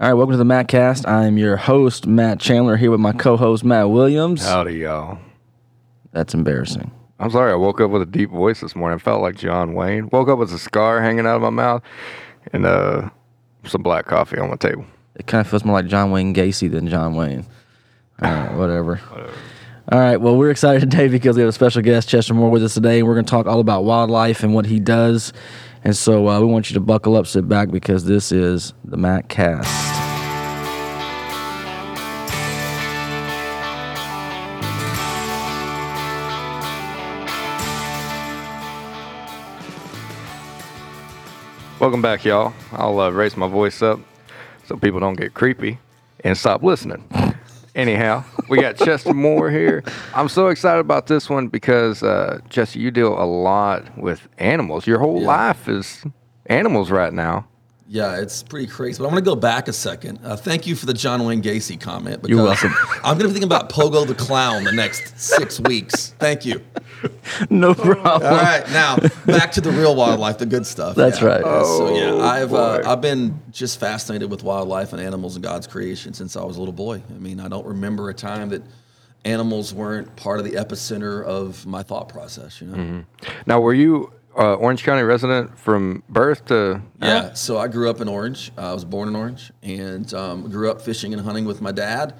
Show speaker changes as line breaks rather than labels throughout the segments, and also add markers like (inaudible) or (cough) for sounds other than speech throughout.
All right, welcome to the Matt Cast. I am your host, Matt Chandler, here with my co-host Matt Williams.
Howdy, y'all.
That's embarrassing.
I'm sorry, I woke up with a deep voice this morning. I felt like John Wayne. Woke up with a scar hanging out of my mouth and uh, some black coffee on my table.
It kind of feels more like John Wayne Gacy than John Wayne. All right, (sighs) whatever. All right, well, we're excited (laughs) today because we have a special guest, Chester Moore, with us today. We're going to talk all about wildlife and what he does. And so uh, we want you to buckle up, sit back, because this is the Matt Cast.
Welcome back, y'all. I'll uh, raise my voice up so people don't get creepy and stop listening. Anyhow, we got Chester Moore here. I'm so excited about this one because, uh, Chester, you deal a lot with animals. Your whole
Yeah.
life is animals right now.
Yeah, it's pretty crazy. But I want to go back a second. Uh, thank you for the John Wayne Gacy comment.
You're welcome. (laughs)
I'm going to be thinking about Pogo the Clown the next six weeks. Thank you. (laughs)
no problem.
All right, now back to the real wildlife, the good stuff.
That's
Yeah.
right.
Uh, so yeah,
Oh,
I've uh. I've been just fascinated with wildlife and animals and God's creation since I was a little boy. I mean, I don't remember a time that animals weren't part of the epicenter of my thought process. You know.
Mm-hmm. Now, were you uh, Orange County resident from birth to?
Yeah, so I grew up in Orange. Uh, I was born in Orange and um, grew up fishing and hunting with my dad.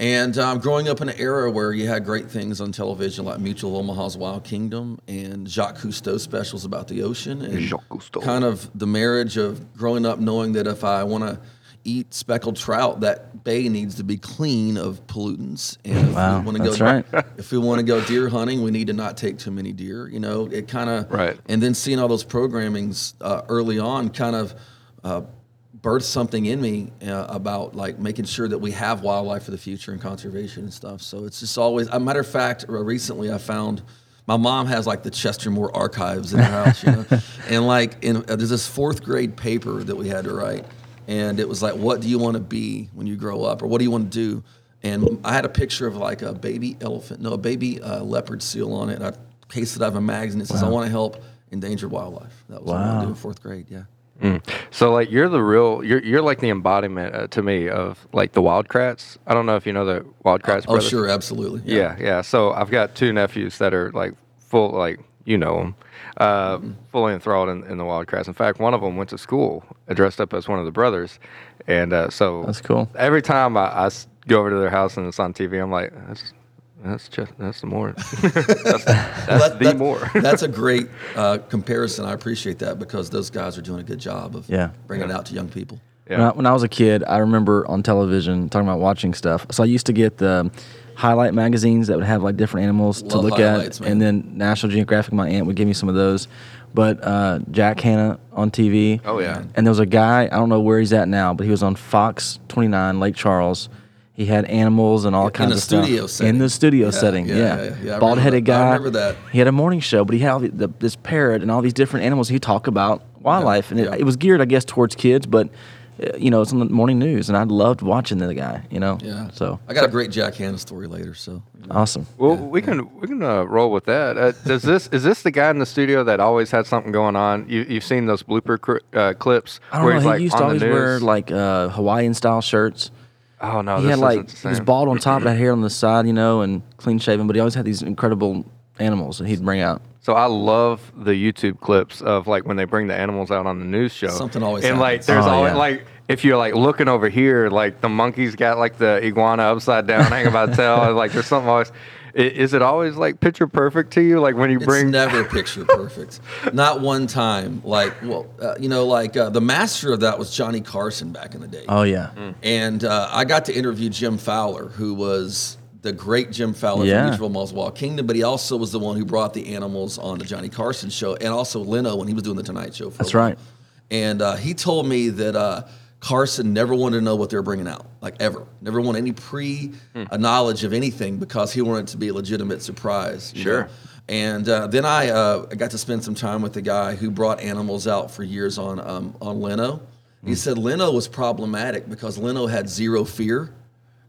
And um, growing up in an era where you had great things on television like Mutual of Omaha's Wild Kingdom and Jacques Cousteau specials about the ocean. And
Jacques Cousteau.
kind of the marriage of growing up knowing that if I want to eat speckled trout, that bay needs to be clean of pollutants. And if
Wow,
we want to
that's
go,
right. (laughs)
if we want to go deer hunting, we need to not take too many deer. You know, it kind of
Right.
and then seeing all those programmings uh, early on kind of uh, birthed something in me uh, about like making sure that we have wildlife for the future and conservation and stuff. So it's just always. A matter of fact, uh, recently I found. My mom has like the Chester Moore archives in her house, you know, (laughs) and like in, uh, there's this fourth grade paper that we had to write, and it was like, what do you want to be when you grow up, or what do you want to do? And I had a picture of like a baby elephant, no, a baby uh, leopard seal on it. And I pasted it out of a magazine. It says, I want to help endangered wildlife. That was what I wanted to do in fourth grade. Yeah.
So like you're the real you're you're like the embodiment uh, to me of like the Wild Kratts. I don't know if you know the Wild Kratts.
Oh,
brothers.
sure. Absolutely.
Yeah, yeah. So I've got two nephews that are like full, like you know them, uh, fully enthralled in, in the Wild Kratts. In fact, one of them went to school dressed up as one of the brothers, and uh, so
That's cool.
Every time I, I go over to their house and it's on TV, I'm like, that's that's just that's the more, (laughs) that's, that's
That-
the
that-
more. (laughs)
that's a great uh, comparison. I appreciate that because those guys are doing a good job of
Yeah.
bringing it out to young people.
Yeah.
When, I, when I was a kid, I remember on television talking about watching stuff. So I used to get the highlight magazines that would have like different animals to look at,
man.
and then National Geographic. My aunt would give me some of those. But uh, Jack Hanna on TV.
Oh, yeah.
And there was a guy. I don't know where he's at now, but he was on Fox 29, Lake Charles. He had animals and all kinds of stuff
studio setting.
in the studio
Yeah,
setting.
yeah,
Yeah,
yeah, yeah.
Bald headed
guy. I remember that.
He had a morning show, but he had all the, the, this parrot and all these different animals. He talked about wildlife, and it, it was geared, I guess, towards kids. But you know, it's on the morning news, and I loved watching the guy. You know,
Yeah.
So
I got a great Jack Hanna story later. So
awesome.
Well, we can we can uh, roll with that. Uh, does this is this the guy in the studio that always had something going on? You you've seen those blooper cr- uh, clips
I don't
where
know.
he's
He
like
used
on
to
the
always
news?
wear like uh, Hawaiian style shirts.
oh no,
he
this
had like
isn't the
he was bald on top, (clears throat) had hair on the side, you know, and clean shaven. But he always had these incredible animals that he'd bring out.
So I love the YouTube clips of like when they bring the animals out on the news show.
Something always
and like
happens.
there's
Oh,
always
yeah.
like if you're like looking over here, like the monkey's got like the iguana upside down hanging by the tail. and, Like there's something always. i- Is it always like picture perfect to you? Like when you
It's
bring
never picture perfect. (laughs) Not one time. Like, well, uh, you know, like uh, the master of that was Johnny Carson back in the day.
Oh yeah,
And uh, I got to interview Jim Fowler, who was the great Jim Fowler
Yeah.
from Mutual Malls Wild Kingdom, but he also was the one who brought the animals on the Johnny Carson show, and also Leno when he was doing the Tonight Show. For
That's right.
And uh, he told me that uh, Carson never wanted to know what they were bringing out, like ever. Never wanted any pre uh, knowledge of anything because he wanted it to be a legitimate surprise.
Sure.
know? And uh, then I, uh, I got to spend some time with the guy who brought animals out for years on
Hmm.
um, on Leno. He said Leno was problematic because Leno had zero fear.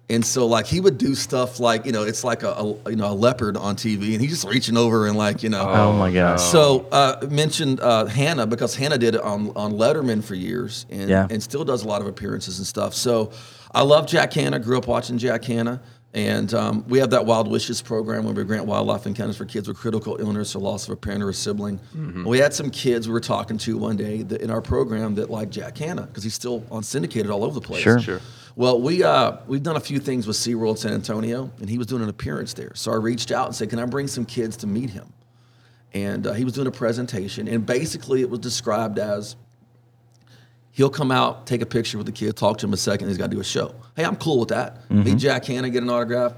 And so like he would do stuff like you know it's like a, a you know a leopard on TV and he's just reaching over and like you know
Oh my God.
so uh, mentioned uh, Hanna because Hanna did it on, on Letterman for years and,
Yeah.
and still does a lot of appearances and stuff. So I love Jack Hanna. Grew up watching Jack Hanna. And um, we have that Wild Wishes program where we grant wildlife encounters for kids with critical illness or loss of a parent or a sibling. We had some kids we were talking to one day that in our program that like Jack Hanna because he's still on syndicated all over the place.
Sure.
Sure.
Well, we uh, we've done a few things with SeaWorld San Antonio, and he was doing an appearance there. So I reached out and said, "Can I bring some kids to meet him?" And uh, he was doing a presentation, and basically it was described as he'll come out, take a picture with the kid, talk to him a second, he's got to do a show. Hey, I'm cool with that. Meet Jack Hanna, get an autograph.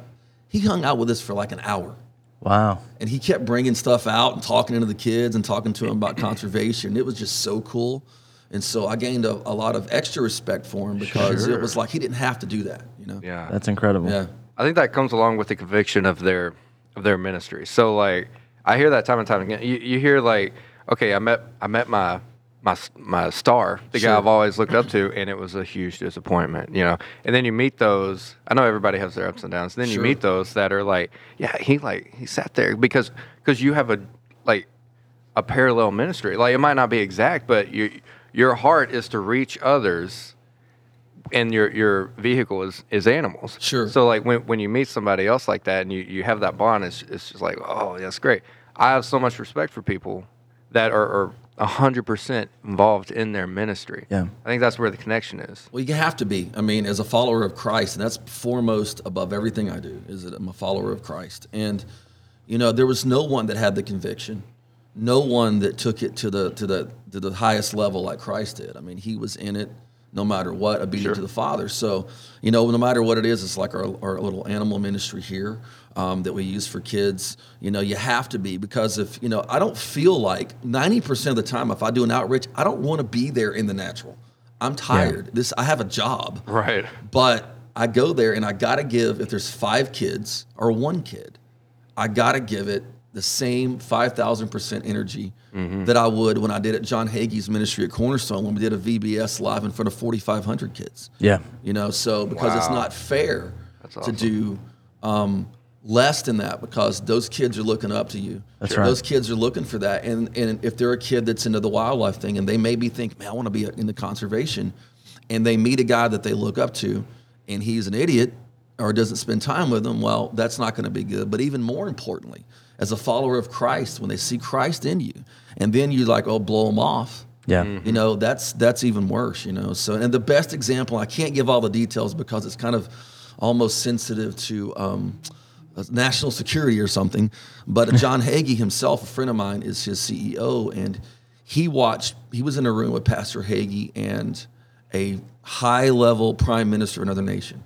He hung out with us for like an hour.
Wow.
And he kept bringing stuff out and talking into the kids and talking to them about (clears throat) conservation. It was just so cool. And so I gained a, a lot of extra respect for him because
Sure.
it was like he didn't have to do that, you know?
Yeah.
That's incredible.
Yeah.
I think that comes along with the conviction of their of their ministry. So like I hear that time and time again. You, you hear like, okay, I met I met my my my star, the guy I've always looked up to, and it was a huge disappointment, you know. And then you meet those. I know everybody has their ups and downs. And Then you meet those that are like, yeah, he like he sat there because because you have a like a parallel ministry. Like it might not be exact, but your your heart is to reach others and your your vehicle is is animals.
Sure.
So like when when you meet somebody else like that and you, you have that bond, it's it's just like oh that's great. I have so much respect for people that are are hundred percent involved in their ministry.
Yeah.
I think that's where the connection is.
Well, you have to be. I mean, as a follower of Christ, and that's foremost above everything I do, is that I'm a follower of Christ. And, you know, there was no one that had the conviction, no one that took it to the to the to the highest level like Christ did. I mean, he was in it no matter what, obedient to the Father. So, you know, no matter what it is, it's like our, our little animal ministry here um, that we use for kids. You know, you have to be because if, you know, I don't feel like 90% of the time if I do an outreach, I don't want to be there in the natural. I'm tired. This I have a job.
Right.
But I go there and I got to give, if there's five kids or one kid, I got to give it the same 5,000% energy that I would when I did at John Hagee's ministry at Cornerstone when we did a VBS live in front of 4,500 kids.
Yeah.
You know, so because it's not fair
That's
to do um, less than that because those kids are looking up to you.
That's right.
Those kids are looking for that. And, and if they're a kid that's into the wildlife thing and they maybe think, man, I want to be into conservation, and they meet a guy that they look up to and he's an idiot or doesn't spend time with them, well, that's not going to be good. But even more importantly, as a follower of Christ, when they see Christ in you, and then you like, oh, blow them off.
Yeah.
You know, that's that's even worse, you know. So and the best example, I can't give all the details because it's kind of almost sensitive to um, uh, national security or something. But (laughs) John Hagee himself, a friend of mine, is his CEO, and he watched. He was in a room with Pastor Hagee and a high-level prime minister of another nation,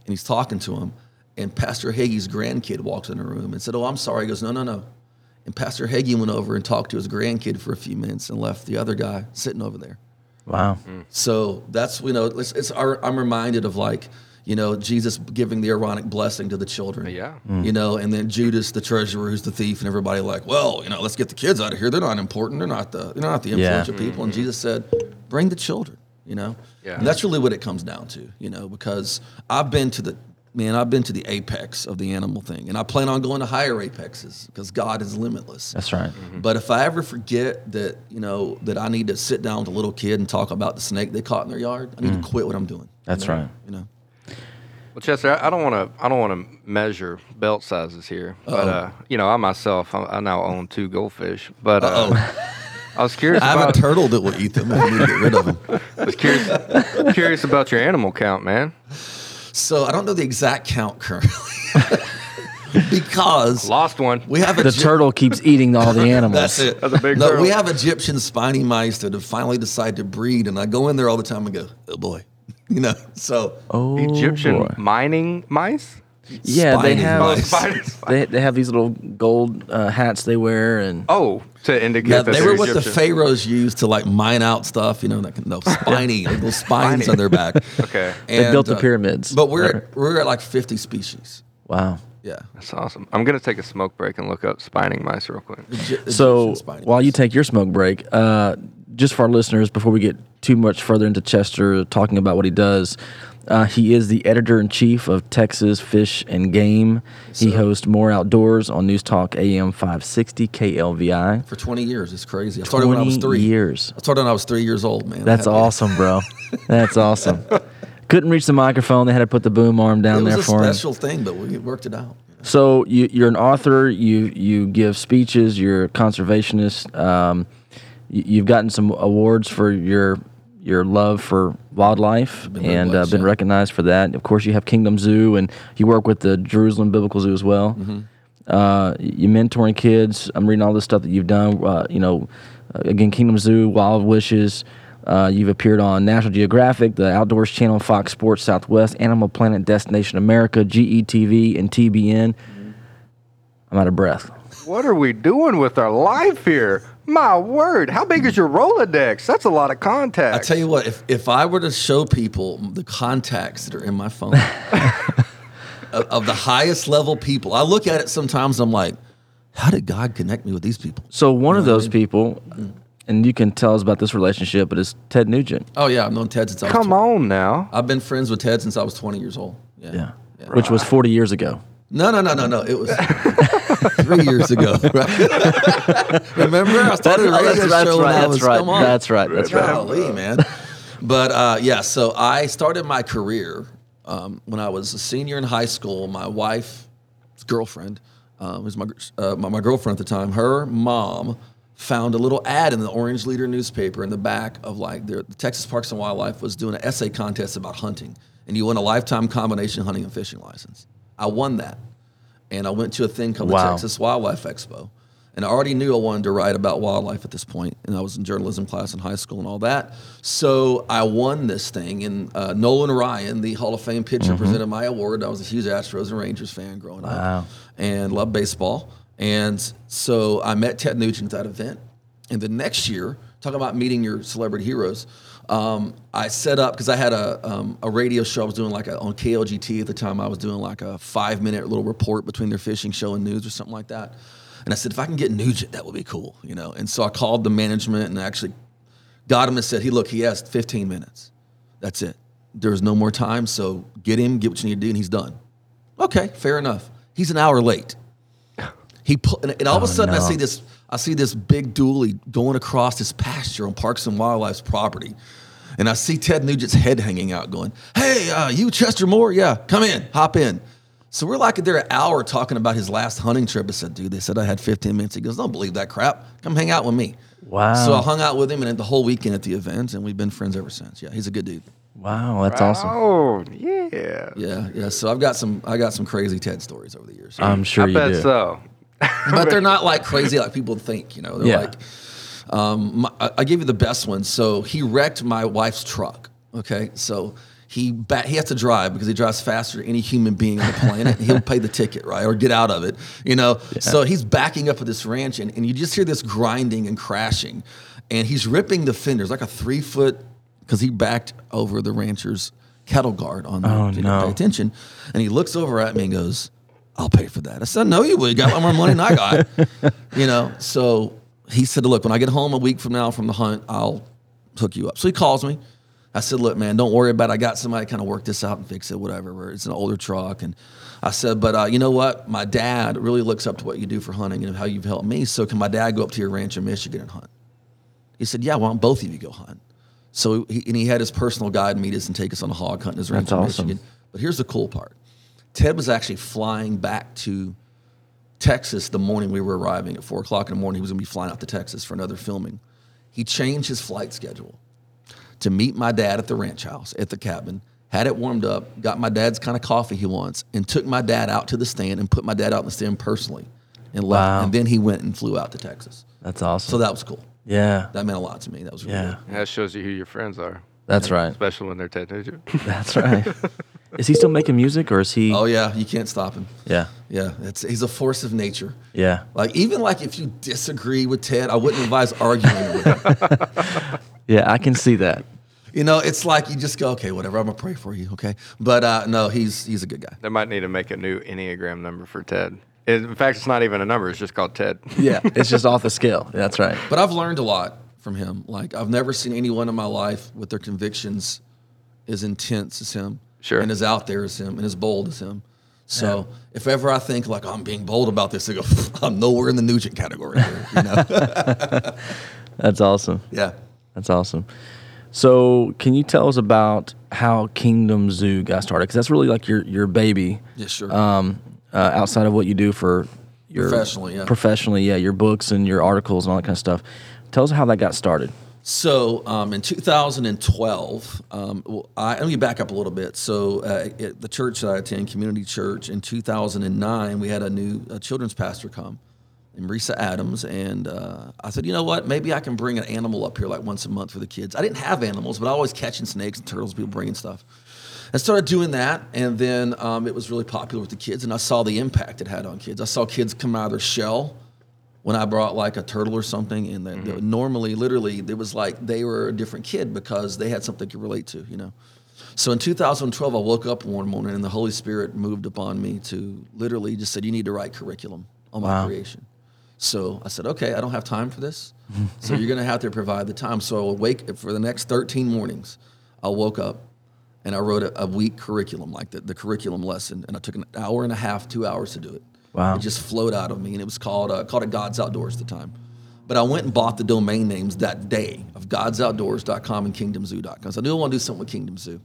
and he's talking to him. And Pastor Hagee's grandkid walks in the room and said, "Oh, I'm sorry." He goes, "No, no, no." And Pastor Hagee went over and talked to his grandkid for a few minutes and left the other guy sitting over there.
Wow.
So that's you know, it's, it's our, I'm reminded of like you know Jesus giving the Aaronic blessing to the children.
Yeah. Mm.
You know, and then Judas, the treasurer, who's the thief, and everybody like, well, you know, let's get the kids out of here. They're not important. They're not the they're not the
Yeah.
influential people. And mm-hmm. Jesus said, bring the children. You know,
Yeah.
and that's really what it comes down to. You know, because I've been to the man, I've been to the apex of the animal thing, and I plan on going to higher apexes because God is limitless.
That's right.
But if I ever forget that, you know, that I need to sit down with a little kid and talk about the snake they caught in their yard, I need to quit what I'm doing. you
That's
know?
right.
You know.
Well, Chester, I I don't want to. I don't want to measure belt sizes here, but uh, you know, I myself, I, I now own two goldfish. But uh,
Uh-oh.
I was curious (laughs)
I have
about.
a turtle that will eat them if you need to get rid of them. (laughs)
I was curious, curious about your animal count, man.
So I don't know the exact count currently. (laughs) because
Lost one.
we have
The
Egyp-
turtle keeps eating all the (laughs) animals.
That's it.
That's a big
no,
turtle.
we have Egyptian spiny mice that have finally decided to breed, and I go in there all the time and go, oh boy, (laughs) you know. So
Oh,
Egyptian
boy.
mining mice.
Yeah, they have (laughs) they, they have these little gold uh, hats they wear, and
Oh, to indicate
Yeah,
that
they were what the pharaohs used to like mine out stuff, you know, that can, no (laughs) spiny, little spines
Spiny.
on their back. (laughs)
Okay.
They built the
uh,
pyramids.
But we're at, we're at like 50 species.
wow.
Yeah.
That's awesome. I'm gonna take a smoke break and look up spining mice real quick.
So while you take your smoke break, uh, just for our listeners, before we get too much further into Chester talking about what he does, Uh, he is the editor in chief of Texas Fish and Game. he hosts More Outdoors on News Talk AM 560 KLVI.
For 20 years, it's crazy. I started when I was
20
three.
years.
I started when I was three years old, man.
That's awesome, bro. (laughs) That's awesome. Couldn't reach the microphone. They had to put the boom arm down
It was
there
a
for him.
special thing, but we worked it out.
So you, you're an author. You you give speeches. You're a conservationist. Um, you've gotten some awards for your your love for wildlife
been very
and uh, been
yeah.
recognized for that. Of course, you have Kingdom Zoo, and you work with the Jerusalem Biblical Zoo as well.
Mm-hmm.
Uh, you mentoring kids. I'm reading all this stuff that you've done. Uh, you know, uh, again, Kingdom Zoo, Wild Wishes. Uh, you've appeared on National Geographic, the Outdoors Channel, Fox Sports Southwest, Animal Planet, Destination America, GETV, and TBN. I'm out of breath.
What are we doing with our life here? My word, how big is your Rolodex? That's a lot of contacts.
I tell you what, if, if I were to show people the contacts that are in my phone (laughs) of, of the highest level people, I look at it sometimes. I'm like, how did God connect me with these people?
So one of those people, mm. and you can tell us about this relationship, but it's Ted Nugent.
Oh yeah, I've known Ted since I was.
Come
20.
on now.
I've been friends with Ted since I was 20 years old.
Yeah. Which was 40 years ago.
No, no, no, no, no. It was (laughs) three years ago. (laughs) right? (laughs) Remember, I started a radio show when I was.
That's right.
Come on.
That's right. That's right.
Golly, man. But uh, yeah, so I started my career um, when I was a senior in high school. My wife's girlfriend, uh, was my, uh, my my girlfriend at the time. Her mom found a little ad in the Orange Leader newspaper in the back of like their, the Texas Parks and Wildlife was doing an essay contest about hunting, and you won a lifetime combination hunting and fishing license. I won that, and I went to a thing called
Wow.
the Texas Wildlife Expo. And I already knew I wanted to write about wildlife at this point, and I was in journalism class in high school and all that. So I won this thing, and uh, Nolan Ryan, the Hall of Fame pitcher, presented my award. I was a huge Astros and Rangers fan growing
Wow.
up, and loved baseball. And so I met Ted Nugent at that event. And the next year, talking about meeting your celebrity heroes, um, I set up because I had a, um, a radio show I was doing like a, on KLGT at the time. I was doing like a five minute little report between their fishing show and news or something like that. And I said, if I can get Nugent, that would be cool, you know. And so I called the management and actually got him and said, "He look, he has 15 minutes. That's it. There's no more time. So get him, get what you need to do, and he's done." Okay, fair enough. He's an hour late. He pu- and, and all of a sudden I see this I see this big dually going across this pasture on Parks and Wildlife's property. And I see Ted Nugent's head hanging out going, Hey, uh, you Chester Moore? Yeah, come in, hop in. So we're like there an hour talking about his last hunting trip. I said, dude, they said I had 15 minutes. He goes, don't believe that crap. Come hang out with me.
Wow.
So I hung out with him and the whole weekend at the event, and we've been friends ever since. Yeah, he's a good dude.
Wow, that's awesome.
Oh, yeah.
Yeah, yeah. So I've got some I got some crazy Ted stories over the years.
I'm sure
I
you
bet
do.
so.
but they're (laughs) not like crazy like people think. You know, they're
Yeah.
like. Um, my, I gave you the best one. So he wrecked my wife's truck. Okay, so he ba- he has to drive because he drives faster than any human being on the planet. (laughs) He'll pay the ticket, right, or get out of it. You know, so he's backing up at this ranch, and, and you just hear this grinding and crashing, and he's ripping the fenders like a three foot because he backed over the rancher's cattle guard on the
Oh,
didn't pay
no.
attention, and he looks over at me and goes. I'll pay for that. I said, no, you would. You got a lot more money than I got. (laughs) you know, so he said, look, when I get home a week from now from the hunt, I'll hook you up. So he calls me. I said, look, man, don't worry about it. I got somebody to kind of work this out and fix it, whatever. It's an older truck. And I said, but uh, you know what? My dad really looks up to what you do for hunting and how you've helped me. So can my dad go up to your ranch in Michigan and hunt? He said, yeah, why don't both of you go hunt? So he, and he had his personal guide meet us and take us on a hog hunt in his ranch
That's
in
awesome.
Michigan. But here's the cool part. Ted was actually flying back to Texas the morning we were arriving at four o'clock in the morning. He was going to be flying out to Texas for another filming. He changed his flight schedule to meet my dad at the ranch house at the cabin, had it warmed up, got my dad's kind of coffee he wants, and took my dad out to the stand and put my dad out in the stand personally and left.
Wow.
And then he went and flew out to Texas.
That's awesome.
So that was cool.
yeah,
That meant a lot to me. That was really
yeah,
good.
That shows you who your friends are,
that's right.
especially when they're Ted Nugent. (laughs)
That's right. (laughs) is he still making music, or is he?
Oh yeah, you can't stop him.
yeah,
Yeah, it's, he's a force of nature.
yeah.
Like even like if you disagree with Ted, I wouldn't advise arguing with him. (laughs)
Yeah, I can see that.
You know, it's like you just go, okay, whatever. I'm gonna pray for you, okay? But uh, no, he's he's a good guy.
They might need to make a new Enneagram number for Ted. In fact, it's not even a number; it's just called Ted. (laughs)
Yeah, it's just off the scale. That's right.
But I've learned a lot from him. Like I've never seen anyone in my life with their convictions as intense as him.
Sure.
and as out there as him and as bold as him. So if ever I think like I'm being bold about this, I go, (laughs) I'm nowhere in the Nugent category. Here, you know? (laughs)
That's awesome.
yeah.
That's awesome. So, can you tell us about how Kingdom Zoo got started? Because that's really like your your baby.
Yeah, sure.
Um, uh, outside of what you do for your
Professionally, yeah.
professionally, yeah, your books and your articles and all that kind of stuff. Tell us how that got started.
So um, in 2012, um, well, I, let me back up a little bit. So uh, at the church that I attend, Community Church, in 2009, we had a new uh, children's pastor come, Marisa Adams, and uh, I said, you know what? Maybe I can bring an animal up here like once a month for the kids. I didn't have animals, but I was catching snakes and turtles, people bringing stuff. I started doing that, and then um, it was really popular with the kids, and I saw the impact it had on kids. I saw kids come out of their shell when I brought like a turtle or something, and then they- mm-hmm. normally, literally, it was like they were a different kid because they had something to relate to, you know. So in 2012, I woke up one morning and the Holy Spirit moved upon me to literally just said, "You need to write curriculum on my
Wow.
creation." So I said, "Okay, I don't have time for this, (laughs) so you're going to have to provide the time." So I would wake up for the next 13 mornings. I woke up and I wrote a, a week curriculum, like the, the curriculum lesson, and I took an hour and a half, two hours to do it.
Wow.
It just flowed out of me, and it was called uh, called it God's Outdoors at the time. But I went and bought the domain names that day of godsoutdoors.com and kingdomzoo.com. So I knew I wanted to do something with Kingdom Zoo.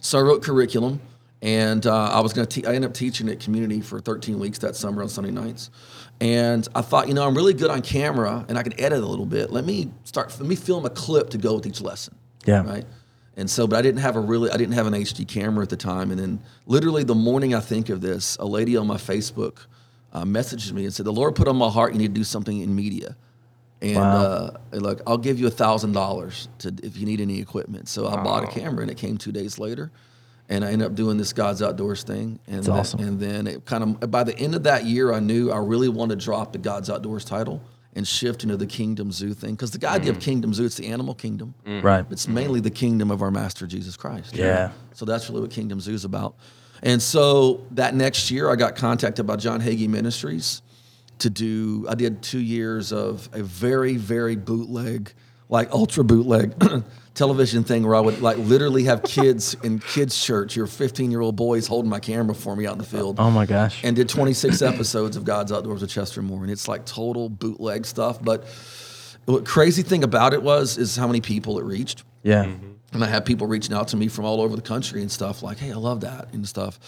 So I wrote curriculum, and uh, I was going to. Te- I ended up teaching at community for 13 weeks that summer on Sunday nights. And I thought, you know, I'm really good on camera, and I can edit a little bit. Let me start. Let me film a clip to go with each lesson.
Yeah.
Right. And so, but I didn't have a really, I didn't have an HD camera at the time. And then, literally, the morning I think of this, a lady on my Facebook uh, messaged me and said, "The Lord put on my heart you need to do something in media." And
Wow.
uh, look, I'll give you a thousand dollars to if you need any equipment. So I bought a camera, and it came two days later, and I ended up doing this God's Outdoors thing. And
That's
then,
awesome.
And then it kind of by the end of that year, I knew I really wanted to drop the God's Outdoors title and shift into the Kingdom Zoo thing because the idea of mm. Kingdom Zoo, it's the animal kingdom. Mm.
Right.
It's mainly the kingdom of our Master Jesus Christ.
Yeah.
So that's really what Kingdom Zoo is about. And so that next year, I got contacted by John Hagee Ministries to do. I did two years of a very, very bootleg, like ultra bootleg (clears throat) television thing where I would like literally have kids (laughs) in kids' church, your 15 year old boys holding my camera for me out in the field
Oh my gosh.
and did 26 (laughs) episodes of God's Outdoors with Chester Moore, and it's like total bootleg stuff. But the crazy thing about it was is how many people it reached.
yeah. Mm-hmm.
And I had people reaching out to me from all over the country and stuff like, "Hey, I love that" and stuff.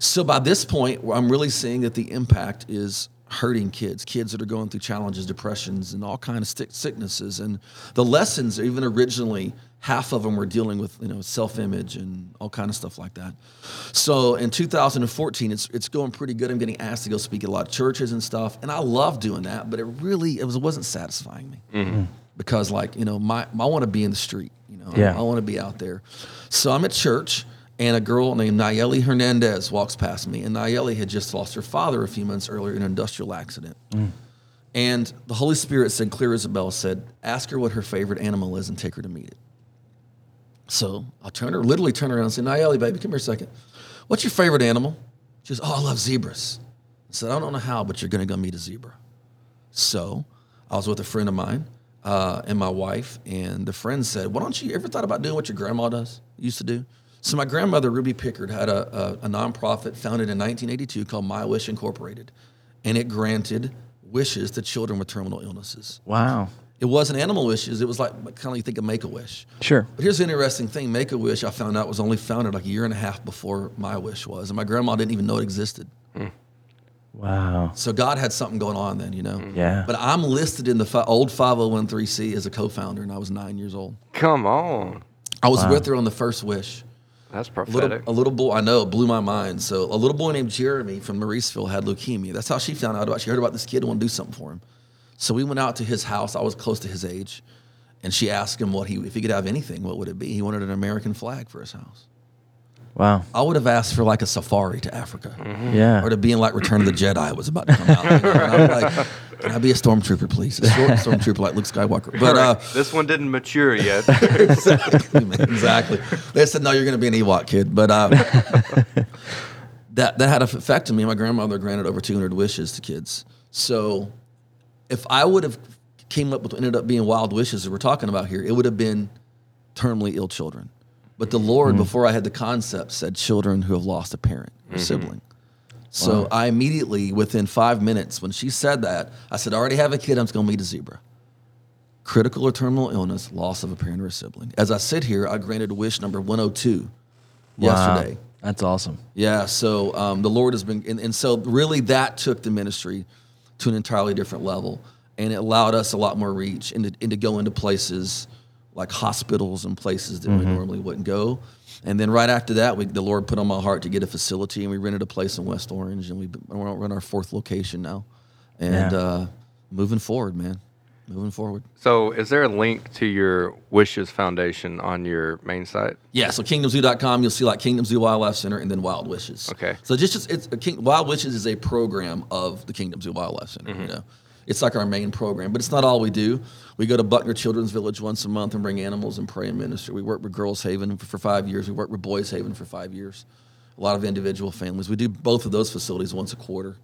So by this point, I'm really seeing that the impact is hurting kids, kids that are going through challenges, depressions, and all kind of sicknesses. And the lessons, even originally, half of them were dealing with you know self-image and all kind of stuff like that. So in 2014, it's it's going pretty good. I'm getting asked to go speak at a lot of churches and stuff, and I love doing that. But it really it was it wasn't satisfying me mm-hmm. because like you know my, I want to be in the street. You know,
Yeah.
I want to be out there. So I'm at church, and a girl named Nayeli Hernandez walks past me, and Nayeli had just lost her father a few months earlier in an industrial accident. And the Holy Spirit said, clear bell, said, ask her what her favorite animal is and take her to meet it. So I'll turn her, literally turn around and say, Nayeli, baby, come here a second. What's your favorite animal? She goes, Oh, I love zebras. I said, I don't know how, but you're going to go meet a zebra. So I was with a friend of mine uh, and my wife, and the friend said, Why don't you ever thought about doing what your grandma does, used to do? So my grandmother, Ruby Pickard, had a, a, a nonprofit founded in 1982 called My Wish Incorporated, and it granted wishes to children with terminal illnesses.
Wow.
It wasn't animal wishes, it was like kind of like you think of Make a Wish.
Sure.
But here's the interesting thing Make a Wish, I found out, was only founded like a year and a half before My Wish was, and my grandma didn't even know it existed. Hmm.
Wow.
So God had something going on then, you know? Hmm.
Yeah.
But I'm listed in the fi- old 501c as a co founder, and I was nine years old.
Come on.
I was
Wow.
with her on the first wish.
That's prophetic.
little, a little boy, I know, it blew my mind. So a little boy named Jeremy from Mauriceville had leukemia. That's how she found out about. She heard about this kid and wanted to do something for him. So we went out to his house. I was close to his age, and she asked him what he, if he could have anything, what would it be? He wanted an American flag for his house.
Wow.
I would have asked for like a safari to Africa,
Yeah.
or to be in like Return of the Jedi was about to come out. you (laughs) know? And I'm like, can I be a stormtrooper, please? A storm- stormtrooper like Luke Skywalker. But uh,
this one didn't mature yet. (laughs)
exactly, exactly. They said, no, you're going to be an Ewok kid. But uh, (laughs) that that had an effect on me. My grandmother granted over 200 wishes to kids. So if I would have came up with what ended up being wild wishes that we're talking about here, it would have been terminally ill children. But the Lord, before I had the concept, said children who have lost a parent or sibling. So I immediately, within five minutes, when she said that, I said, I already have a kid, I'm just going to meet a zebra. Critical or terminal illness, loss of a parent or a sibling. As I sit here, I granted wish number 102 yesterday.
Wow. That's awesome.
Yeah, so um, the Lord has been, and, and so really that took the ministry to an entirely different level, and it allowed us a lot more reach and to, and to go into places like hospitals and places that we normally wouldn't go. And then right after that, we, the Lord put on my heart to get a facility, and we rented a place in West Orange, and we've been, we're on our fourth location now, and
Yeah.
uh, moving forward, man, moving forward.
So, is there a link to your Wishes Foundation on your main site?
Yeah, so kingdomzoo.com, you'll see like Kingdom Zoo Wildlife Center and then Wild Wishes.
Okay.
So just, just it's a King, Wild Wishes is a program of the Kingdom Zoo Wildlife Center. You know, it's like our main program, but it's not all we do. We go to Buckner Children's Village once a month and bring animals and pray and minister. We work with Girls Haven for, for five years. We work with Boys Haven for five years. A lot of individual families. We do both of those facilities once a quarter.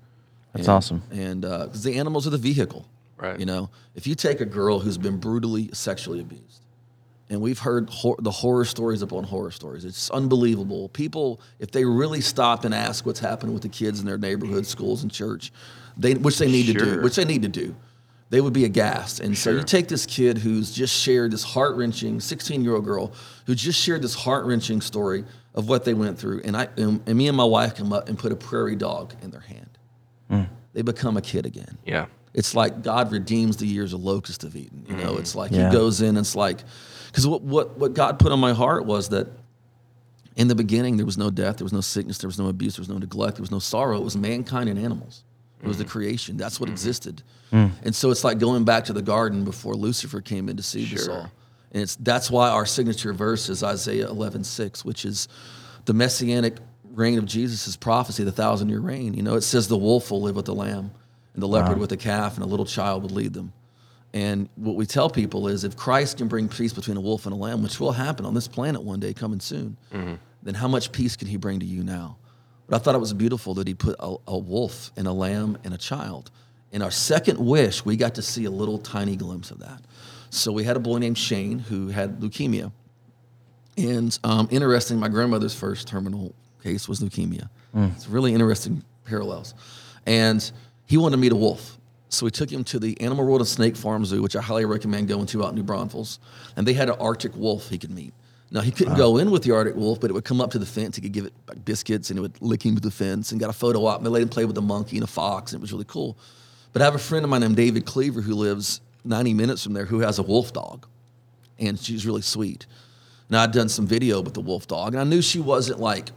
That's
And-
awesome.
And uh, because the animals are the vehicle,
Right.
You know, if you take a girl who's been brutally sexually abused, and we've heard hor- the horror stories upon horror stories. It's unbelievable. People, if they really stop and ask what's happening with the kids in their neighborhood, schools, and church, they which they need to do, which they need to do, they would be aghast. And so you take this kid who's just shared this heart wrenching, 16 year old girl who just shared this heart wrenching story of what they went through, and I and, and me and my wife come up and put a prairie dog in their hand. Mm. They become a kid again
Yeah.
it's like God redeems the years of locust have eaten. You know, mm. it's like
Yeah.
He goes in. And it's like because what, what what God put on my heart was that in the beginning there was no death, there was no sickness, there was no abuse, there was no neglect, there was no sorrow. It was mankind and animals. It was the mm. creation. That's what mm-hmm. existed. Mm. And so it's like going back to the garden before Lucifer came in to see us
Sure.
all. And it's that's why our signature verse is Isaiah 11:6, which is the messianic reign of Jesus' prophecy, the thousand year reign. You know, it says the wolf will live with the lamb, and the leopard with the calf, and a little child would lead them. And what we tell people is if Christ can bring peace between a wolf and a lamb, which will happen on this planet one day coming soon, mm-hmm. then how much peace can he bring to you now? But I thought it was beautiful that he put a, a wolf and a lamb and a child. In our second wish, we got to see a little tiny glimpse of that. So we had a boy named Shane who had leukemia. And um, interesting, my grandmother's first terminal case was leukemia. It's really interesting parallels. And he wanted to meet a wolf. So we took him to the Animal World and Snake Farm Zoo, which I highly recommend going to out in New Braunfels. And they had an Arctic wolf he could meet. Now, he couldn't go in with the Arctic wolf, but it would come up to the fence. He could give it like, biscuits and it would lick him with the fence and got a photo op. And they let him play with a monkey and a fox. And it was really cool. But I have a friend of mine named David Cleaver who lives 90 minutes from there who has a wolf dog. And she's really sweet. Now I'd done some video with the wolf dog, and I knew she wasn't like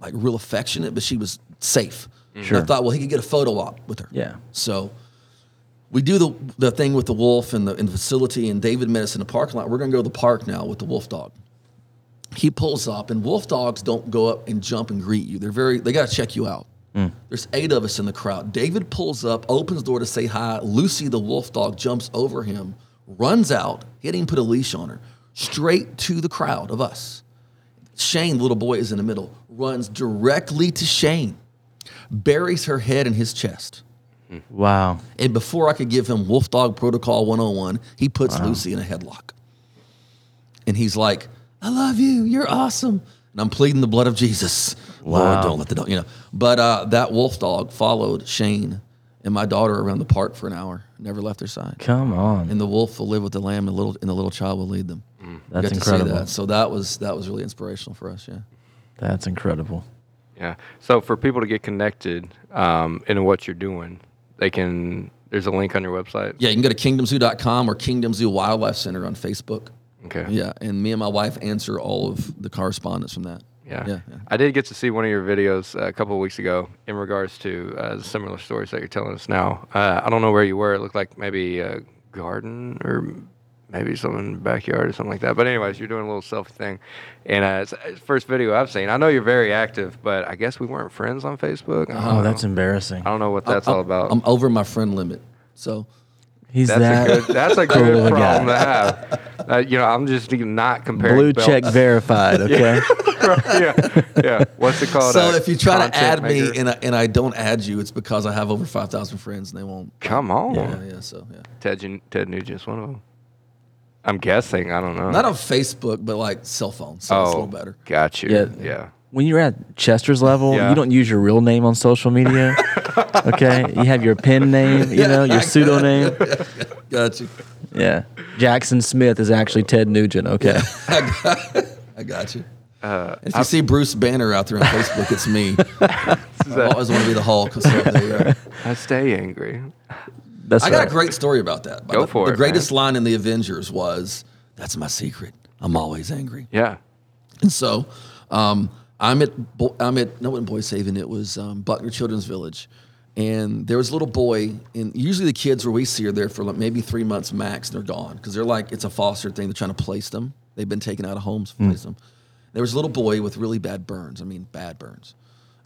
like real affectionate, but she was safe.
Sure.
And I thought, well, he could get a photo op with her.
Yeah.
So we do the the thing with the wolf in the in the facility, and David met us in the parking lot. We're gonna go to the park now with the wolf dog. He pulls up, and wolf dogs don't go up and jump and greet you. They're very they gotta check you out. Mm. There's eight of us in the crowd. David pulls up, opens the door to say hi. Lucy, the wolf dog, jumps over him, runs out. He didn't even put a leash on her, straight to the crowd of us. Shane, the little boy, is in the middle, runs directly to Shane, buries her head in his chest.
Wow.
And before I could give him Wolf Dog Protocol 101, he puts Lucy in a headlock. And he's like, I love you. You're awesome. And I'm pleading the blood of Jesus. Lord,
Wow.
don't let the dog, you know. But uh, that wolf dog followed Shane and my daughter around the park for an hour, never left their side.
Come on.
And the wolf will live with the lamb, and the little, and the little child will lead them.
That's
Got to
incredible.
see that. So that was that was really inspirational for us. Yeah.
That's incredible.
Yeah. So for people to get connected um, into what you're doing, they can. There's a link on your website.
Yeah, you can go to kingdomzoo.com or Kingdom Zoo Wildlife Center on Facebook.
Okay.
Yeah, and me and my wife answer all of the correspondence from that.
Yeah.
Yeah, yeah.
I did get to see one of your videos uh, a couple of weeks ago in regards to uh, the similar stories that you're telling us now. Uh, I don't know where you were. It looked like maybe a garden or maybe something in the backyard or something like that. But anyways, you're doing a little selfie thing, and uh, it's it's the first video I've seen. I know you're very active, but I guess we weren't friends on Facebook. I don't
Oh, that's embarrassing.
I don't know what that's
I'm-
all about.
I'm over my friend limit. So
He's
that's
that
a good. That's a
cool
good
of a
problem
guy.
to have. Uh, you know, I'm just not comparing.
blue
belts.
check verified. (laughs) Okay. (laughs)
yeah, yeah. What's it called?
so
Uh,
if you try to
content
add me and I, and I don't add you, it's because I have over 5,000 friends and they won't.
come on,
Yeah, yeah, so yeah.
Ted, Ted Nugent's one of them. I'm guessing. I don't know.
Not on Facebook, but like cell phone. So it's a
oh,
little better.
got you.
Yeah.
Yeah.
When you're at Chester's level,
Yeah.
you don't use your real name on social media. (laughs) okay, you have your pen name, you know, your pseudonym. (laughs)
Got you.
Yeah, Jackson Smith is actually Ted Nugent. Okay, (laughs)
I got you.
Uh,
If you see Bruce Banner out there on Facebook, it's me. I always want to be the Hulk. So there you go.
I stay angry.
That's
I got
right.
a great story about that.
Go
the,
for
the
it,
greatest line in the Avengers was, "That's my secret. I'm always angry."
Yeah.
And so, um, I'm at Bo- I'm at no, it wasn't Boys Haven. It was um, Buckner Children's Village, and there was a little boy. And usually the kids where we see are there for like maybe three months max, and they're gone because they're like it's a foster thing. They're trying to place them. They've been taken out of homes, to place them. There was a little boy with really bad burns. I mean, bad burns.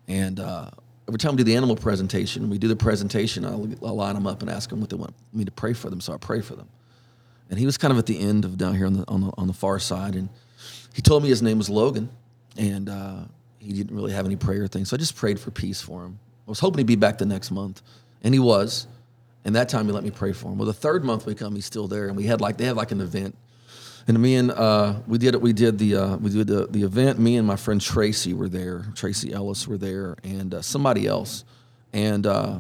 And uh, every time we do the animal presentation, we do the presentation. I'll, I'll line them up and ask them what they want me to pray for them. So I pray for them. And he was kind of at the end of down here on the on the, on the far side, and he told me his name was Logan, and uh, he didn't really have any prayer things. So I just prayed for peace for him. I was hoping he'd be back the next month, and he was. And that time he let me pray for him. Well, the third month we come, he's still there, and we had like they had like an event, and me and uh, we did it. We did the uh, we did the, the event. Me and my friend Tracy were there. Tracy Ellis were there, and uh, somebody else, and uh,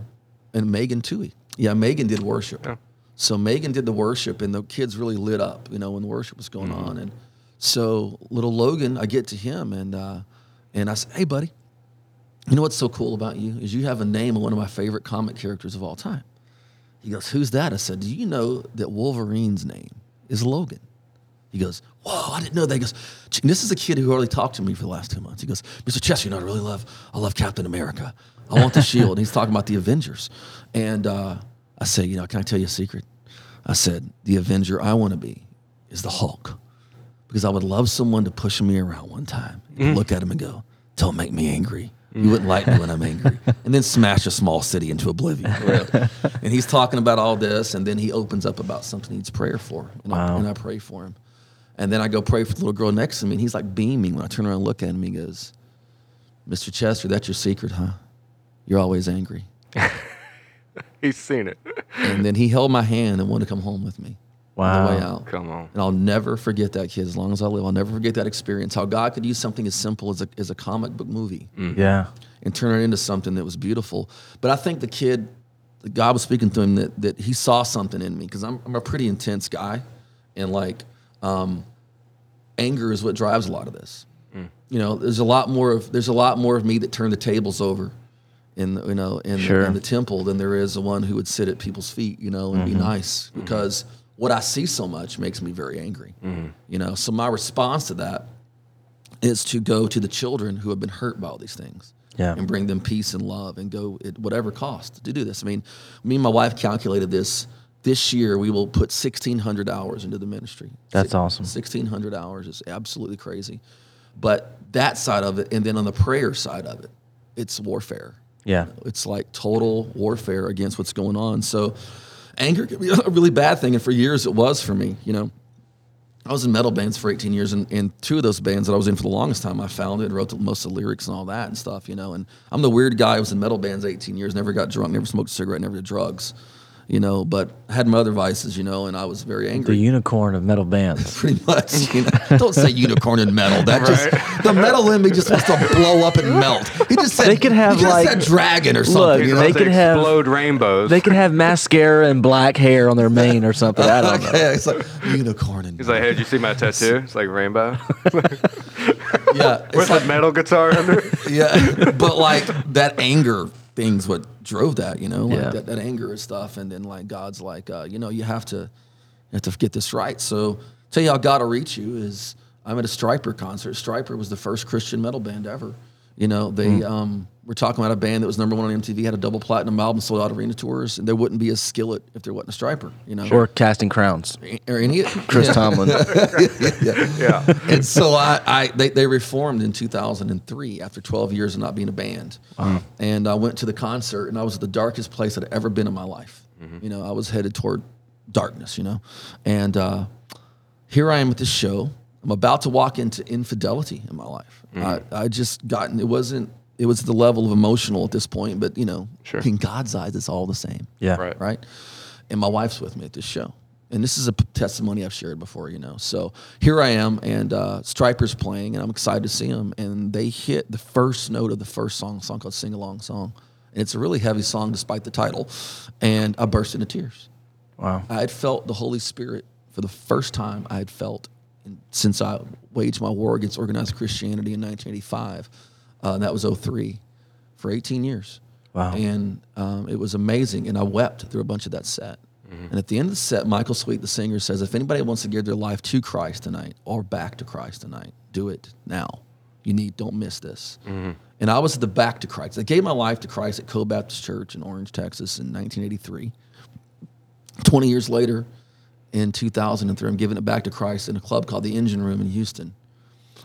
and Megan Toohey. Yeah, Megan did worship. So Megan did the worship, and the kids really lit up. You know, when the worship was going on, and so little Logan, I get to him, and uh, and I say, "Hey, buddy, you know what's so cool about you is you have a name of one of my favorite comic characters of all time." He goes, "Who's that?" I said, "Do you know that Wolverine's name is Logan?" He goes, Whoa, I didn't know that. He goes, This is a kid who already talked to me for the last two months. He goes, Mr. Chester, you know what I really love? I love Captain America. I want the (laughs) (laughs) shield. And he's talking about the Avengers. And uh, I say, You know, can I tell you a secret? I said, The Avenger I want to be is the Hulk. Because I would love someone to push me around one time, look at him and go, Don't make me angry. You wouldn't like me when I'm (laughs) angry. And then smash a small city into oblivion. and he's talking about all this, and then he opens up about something he needs prayer for. And, I, and I pray for him. And then I go pray for the little girl next to me, and he's like beaming. When I turn around and look at him, he goes, Mr. Chester, that's your secret, huh? You're always angry. (laughs)
He's seen it.
And then he held my hand and wanted to come home with me on the way out.
Come on.
And I'll never forget that kid as long as I live. I'll never forget that experience. How God could use something as simple as a, as a comic book movie mm-hmm.
Yeah.
and turn it into something that was beautiful. But I think the kid, God was speaking to him that, that he saw something in me because I'm, I'm a pretty intense guy. And like, um, anger is what drives a lot of this. You know, there's a lot more of there's a lot more of me that turned the tables over in the, you know in,
Sure.
in the temple than there is the one who would sit at people's feet, you know, and be mm-hmm. nice mm-hmm. because what I see so much makes me very angry. Mm-hmm. You know, so my response to that is to go to the children who have been hurt by all these things
Yeah.
and bring them peace and love and go at whatever cost to do this. I mean, me and my wife calculated this. This year, we will put 1,600 hours into the ministry.
That's
Six-
awesome.
1,600 hours is absolutely crazy. But that side of it, and then on the prayer side of it, it's warfare.
Yeah.
It's like total warfare against what's going on. So anger can be (laughs) a really bad thing. And for years, it was for me, you know. I was in metal bands for 18 years, and, and two of those bands that I was in for the longest time, I founded, wrote the, most of the lyrics and all that and stuff, you know. And I'm the weird guy who was in metal bands 18 years, never got drunk, never smoked a cigarette, never did drugs, you know. But I had my other vices, you know, and I was very angry.
The unicorn of metal bands. (laughs)
Pretty much, you know. (laughs) Don't say unicorn and metal. That just the metal in me just wants to blow up and melt. He just said
They could have,
he just
like-
said dragon or something.
Look,
you know?
they could have-
explode rainbows.
They could have mascara and black hair on their mane or something. I don't know.
okay, it's like unicorn and
He's like, hey, did you see my tattoo? It's like rainbow. (laughs)
yeah,
With
like,
a metal guitar under it.
yeah, but like that anger thing's what drove that, you know, like
Yeah.
that, that anger and stuff. And then like God's like, uh, you know, you have to, you have to get this right. So tell you how God will reach you is I'm at a Stryper concert. Stryper was the first Christian metal band ever. You know, they
Hmm.
um, we're talking about a band that was number one on MTV, had a double platinum album, sold out arena tours, and there wouldn't be a skillet if there wasn't a Stryper. You know,
Or casting crowns.
or any (laughs)
Chris
yeah.
Tomlin. (laughs)
Yeah.
and so I, I they, they reformed in 2003 after 12 years of not being a band. And I went to the concert, and I was at the darkest place I'd ever been in my life. You know, I was headed toward darkness. You know, and uh, here I am at this show. I'm about to walk into infidelity in my life. I, I just gotten it wasn't it was the level of emotional at this point, but you know,
Sure.
in God's eyes, it's all the same
Yeah.
Right.
right? And my wife's with me at this show. and this is a testimony I've shared before, you know. So here I am, and uh, Stryper's playing, and I'm excited to see them. And they hit the first note of the first song, a song called "Sing Along Song," and it's a really heavy song despite the title. And I burst into tears.
Wow.
I had felt the Holy Spirit for the first time I had felt in, since I waged my war against organized Christianity in 1985. Uh, that was 03 for 18 years.
Wow.
And um, it was amazing. And I wept through a bunch of that set. And at the end of the set, Michael Sweet, the singer, says, If anybody wants to give their life to Christ tonight or back to Christ tonight, do it now. You need, don't miss this. And I was at the back to Christ. I gave my life to Christ at Co Baptist Church in Orange, Texas in 1983. 20 years later, in 2003, I'm giving it back to Christ in a club called the Engine Room in Houston.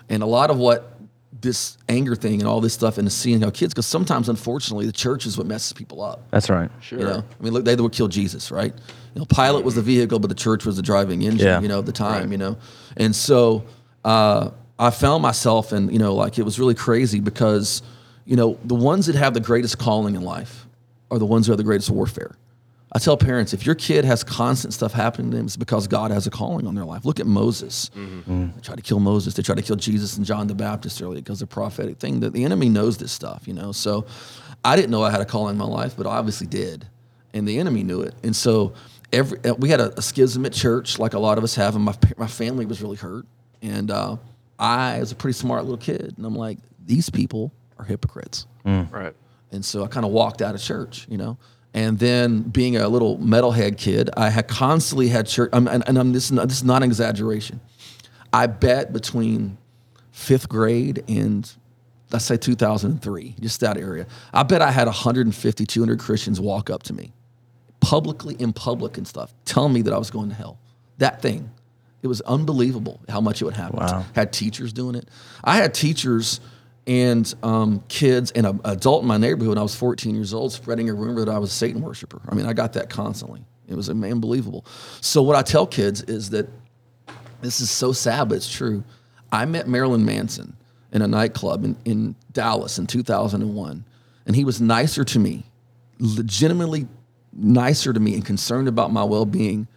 And a lot of what this anger thing and all this stuff and seeing how kids, because sometimes, unfortunately, the church is what messes people up.
That's right.
Sure.
You know, I mean, look, they would kill Jesus, right? You know, Pilate was the vehicle, but the church was the driving engine.
Yeah.
You know, at the time. You know, and so uh, I found myself, and you know, like it was really crazy because, you know, the ones that have the greatest calling in life are the ones who have the greatest warfare. I tell parents if your kid has constant stuff happening to them, it's because God has a calling on their life. Look at Moses. They tried to kill Moses. They tried to kill Jesus and John the Baptist earlier because the prophetic thing. that the enemy knows this stuff, you know. So I didn't know I had a calling in my life, but I obviously did, and the enemy knew it. And so every uh, we had a, a schism at church, like a lot of us have, and my my family was really hurt. And uh, I was a pretty smart little kid, and I'm like, these people are hypocrites.
Right.
And so I kind of walked out of church, you know. And then being a little metalhead kid, I had constantly had church. I'm, and, and I'm, this, is not, this is not an exaggeration. I bet between fifth grade and let's say 2003, just that area, I bet I had 150, 200 Christians walk up to me publicly in public and stuff, telling me that I was going to hell. That thing. It was unbelievable how much it would happen.
Wow.
Had teachers doing it. I had teachers and um, kids and an adult in my neighborhood when I was 14 years old spreading a rumor that I was a Satan worshiper. I mean, I got that constantly. It was unbelievable. So what I tell kids is that this is so sad, but it's true. I met Marilyn Manson in a nightclub in, in Dallas in 2001, and he was nicer to me, legitimately nicer to me, and concerned about my well being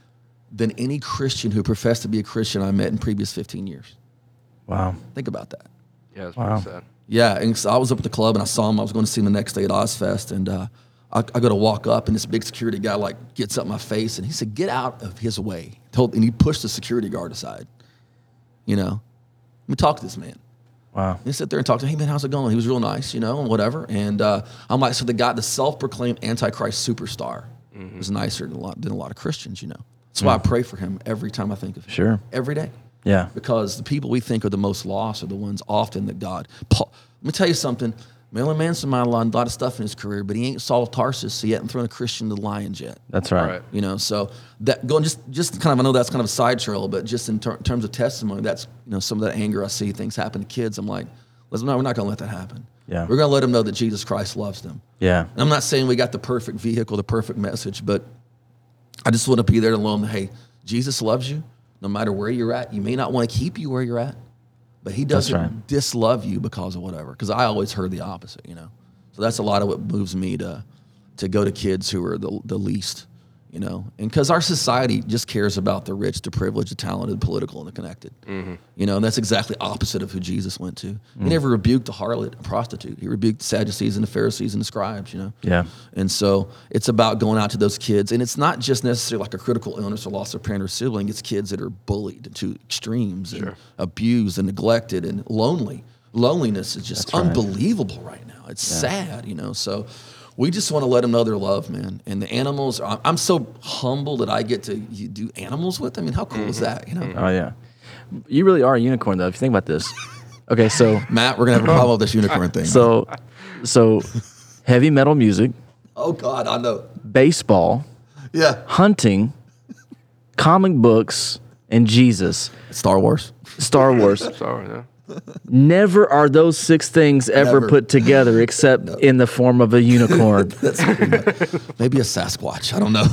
than any Christian who professed to be a Christian I met in previous 15 years.
Wow.
Think about that.
Yeah, it's
Wow.
pretty sad.
Yeah, and so I was up at the club and I saw him. I was going to see him the next day at Ozzfest, and uh, I, I go to walk up, and this big security guy like gets up my face, and he said, "Get out of his way." Told, and he pushed the security guard aside. You know, let me talk to this man.
Wow.
He sat there and talked to him. Hey man, how's it going? He was real nice, you know, and whatever. And uh, I'm like, so the guy, the self-proclaimed Antichrist superstar, was nicer than a lot than a lot of Christians, you know. That's why I pray for him every time I think of him.
Sure.
Every day
Yeah.
because the people we think are the most lost are the ones often that God. Paul, let me tell you something. Marilyn Manson might have done a lot of stuff in his career, but he ain't Saul of Tarsus, so he hasn't thrown a Christian to the lions yet.
That's right.
Right.
You know, so that going just just kind of I know that's kind of a side trail, but just in ter- terms of testimony, that's you know some of that anger I see things happen to kids. I'm like, listen, no, we're not going to let that happen.
Yeah.
we're going to let them know that Jesus Christ loves them.
Yeah.
And I'm not saying we got the perfect vehicle, the perfect message, but I just want to be there to let them, hey, Jesus loves you no matter where you're at. You may not want to keep you where you're at, but he doesn't
right.
dislove you because of whatever. Because I always heard the opposite, you know. So that's a lot of what moves me to to go to kids who are the, the least, you know. And because our society just cares about the rich, the privileged, the talented, the political, and the connected. Mm-hmm. You know, and that's exactly opposite of who Jesus went to. He mm. never rebuked the harlot, a prostitute. He rebuked the Sadducees and the Pharisees and the scribes, you know.
Yeah.
And so it's about going out to those kids. And it's not just necessarily like a critical illness or loss of parent or sibling. It's kids that are bullied to extremes and abused and neglected and lonely. Loneliness is just
That's right.
unbelievable right now. It's sad, you know. So we just want to let them know their love, man. And the animals, I'm I'm so humble that I get to do animals with them. I mean, how cool is mm-hmm. that, you know? Mm-hmm.
Oh yeah. You really are a unicorn though. If you think about this. Okay, so (laughs)
Matt, we're going to have a problem with this unicorn thing.
so so heavy metal music,
oh, God, I know.
baseball,
Yeah.
hunting, comic books, and Jesus.
Star Wars.
Star Wars. (laughs)
Sorry, yeah.
Never are those six things ever
Never.
put together except in the form of a unicorn. (laughs)
Maybe a Sasquatch. I don't know. (laughs)